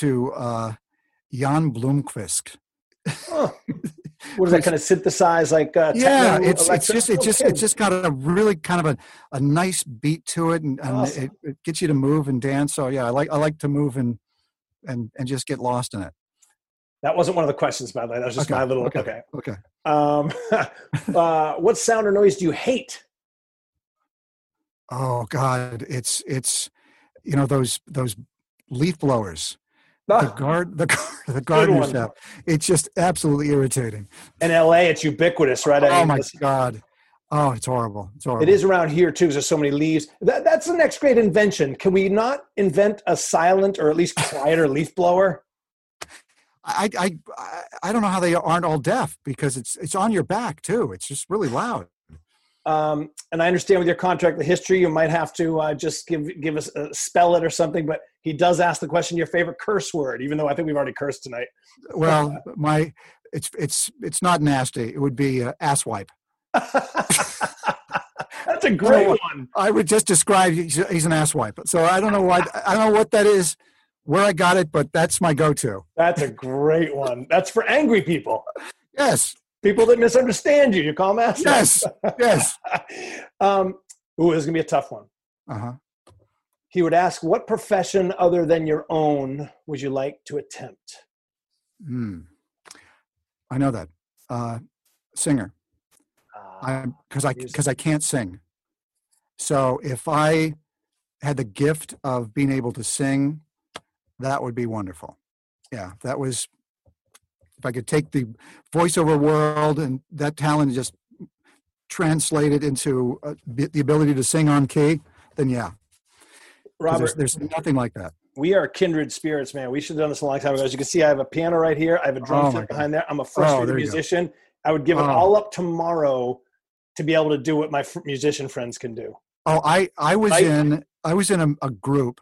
to uh, Jan Blomqvist. Oh. What is that kind of synthesize like? Uh, yeah, it's it's just it just it's just got a really kind of a, a nice beat to it, and, and Awesome. it, it gets you to move and dance. So yeah, I like I like to move and and and just get lost in it. that wasn't one of the questions, by the way. That was just Okay, my little okay. okay. Okay. Um, uh, what sound or noise do you hate? Oh God, it's it's you know those those leaf blowers, the guard the the gardener stuff. It's just absolutely irritating. in LA, it's ubiquitous, right? I Oh mean, my God. Oh, it's horrible. It's horrible. It is around here too. 'cause There's so many leaves. That, that's the next great invention. Can we not invent a silent or at least quieter leaf blower? I, I I I don't know how they aren't all deaf because it's it's on your back too. It's just really loud. Um, and I understand with your contract, the history, you might have to uh, just give give us uh, spell it or something. But he does ask the question, your favorite curse word, even though I think we've already cursed tonight. Well, my it's it's it's not nasty. It would be uh, asswipe. That's a great one. I would just describe he's, an asswipe. So I don't know why I don't know what that is, where I got it, but that's my go-to. That's a great one. That's for angry people, Yes, people that misunderstand you. You call them assholes. yes, yes. um, ooh, this is gonna be a tough one. Uh huh. He would ask, "What profession other than your own would you like to attempt?" Hmm. I know that. Uh, singer. Uh, I because I because I can't sing. So if I had the gift of being able to sing, that would be wonderful. Yeah, that was. If I could take the voiceover world and that talent and just translate it into uh, the ability to sing on key, then yeah. Robert, there's, there's nothing like that. we are kindred spirits, man. We should have done this a long time ago. As you can see, I have a piano right here. I have a drum Oh, set God. behind there. I'm a frustrated go. musician. I would give it Oh. all up tomorrow to be able to do what my musician friends can do. Oh, I I was Right? in I was in a, a group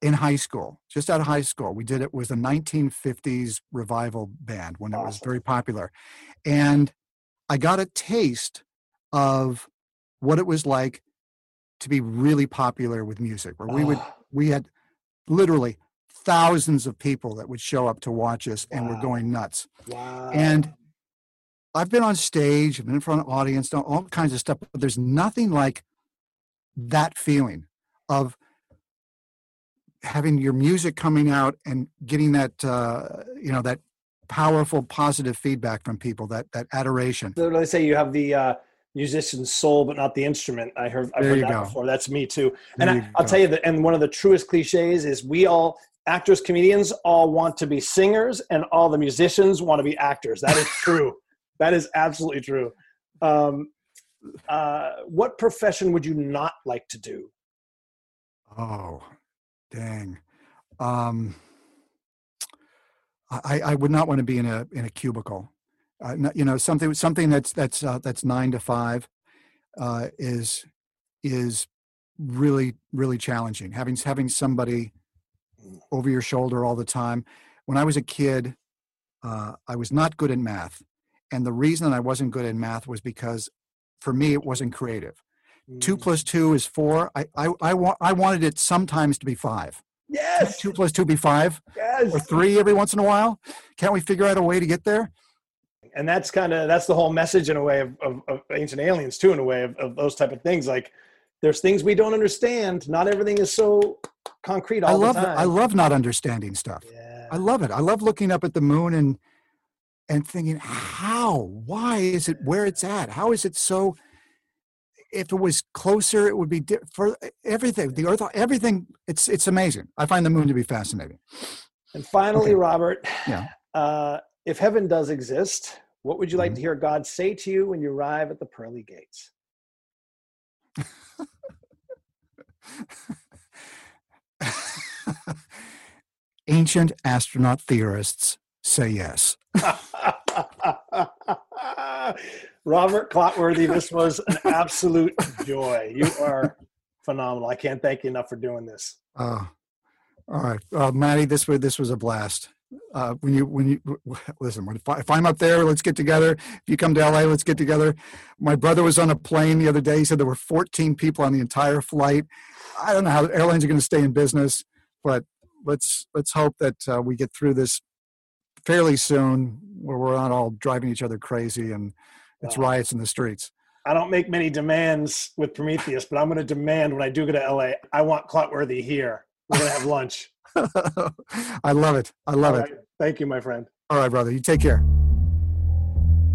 in high school, just out of high school. We did it was a 1950s revival band when it was very popular, and I got a taste of what it was like to be really popular with music. Where we would Oh, we had literally thousands of people that would show up to watch us and were Wow. going nuts. wow. And I've been on stage, I've been in front of an audience, all kinds of stuff, but there's nothing like that feeling of having your music coming out and getting that uh, you know that powerful positive feedback from people that that adoration So they say you have the uh, musician's soul, but not the instrument. I heard, I've There heard that go. before. That's me too. And I, i'll go. tell you that. And one of the truest cliches is we all actors, comedians, all want to be singers, and all the musicians want to be actors. That is true. that is absolutely true. Um, uh, what profession would you not like to do? oh dang um I, I would not want to be in a in a cubicle. Uh, you know, something something that's that's uh, that's nine to five uh, is is really really challenging. Having having somebody over your shoulder all the time. When I was a kid, uh, I was not good at math, and the reason I wasn't good at math was because for me it wasn't creative. Two plus two is four. I I I, wa- I wanted it sometimes to be five. Yes. Two plus two be five. Yes. Or three every once in a while. Can't we figure out a way to get there? And that's kind of that's the whole message in a way of, of, of, ancient aliens too, in a way of, of those type of things. Like there's things we don't understand. Not everything is so concrete all I love the time. I love not understanding stuff. Yeah. I love it. I love looking up at the moon and and thinking, how? Why is it where it's at? How is it so? If it was closer, it would be di- for everything. The Earth, everything. It's it's amazing. I find the moon to be fascinating. And finally, okay. Robert, yeah. Uh, if heaven does exist, what would you like mm-hmm. to hear God say to you when you arrive at the pearly gates? Ancient astronaut theorists say yes. Robert Clotworthy, this was an absolute joy. You are phenomenal. I can't thank you enough for doing this. Uh, all right, uh, Matty, this was this was a blast. Uh, when you when you listen, when, if, I'm up there, let's get together. If you come to LA, let's get together. My brother was on a plane the other day. He said there were 14 people on the entire flight. I don't know how airlines are going to stay in business, but let's let's hope that uh, we get through this fairly soon, where we're not all driving each other crazy and it's wow. riots in the streets. I don't make many demands with Prometheus, but I'm going to demand when I do go to LA, I want Clotworthy here. We're going to have lunch. I love it. I love right. it. Thank you, my friend. All right, brother. You take care.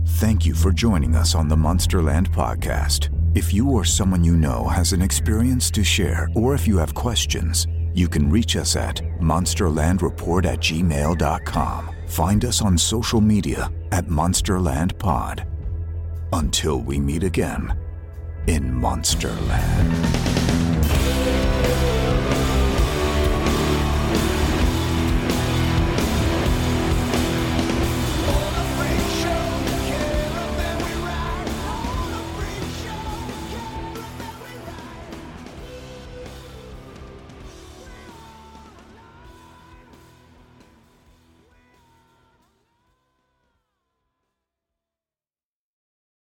Thank you for joining us on the Monsterland podcast. If you or someone you know has an experience to share, or if you have questions, you can reach us at monsterlandreport at gmail.com. Find us on social media at monsterlandpod. Until we meet again in Monsterland.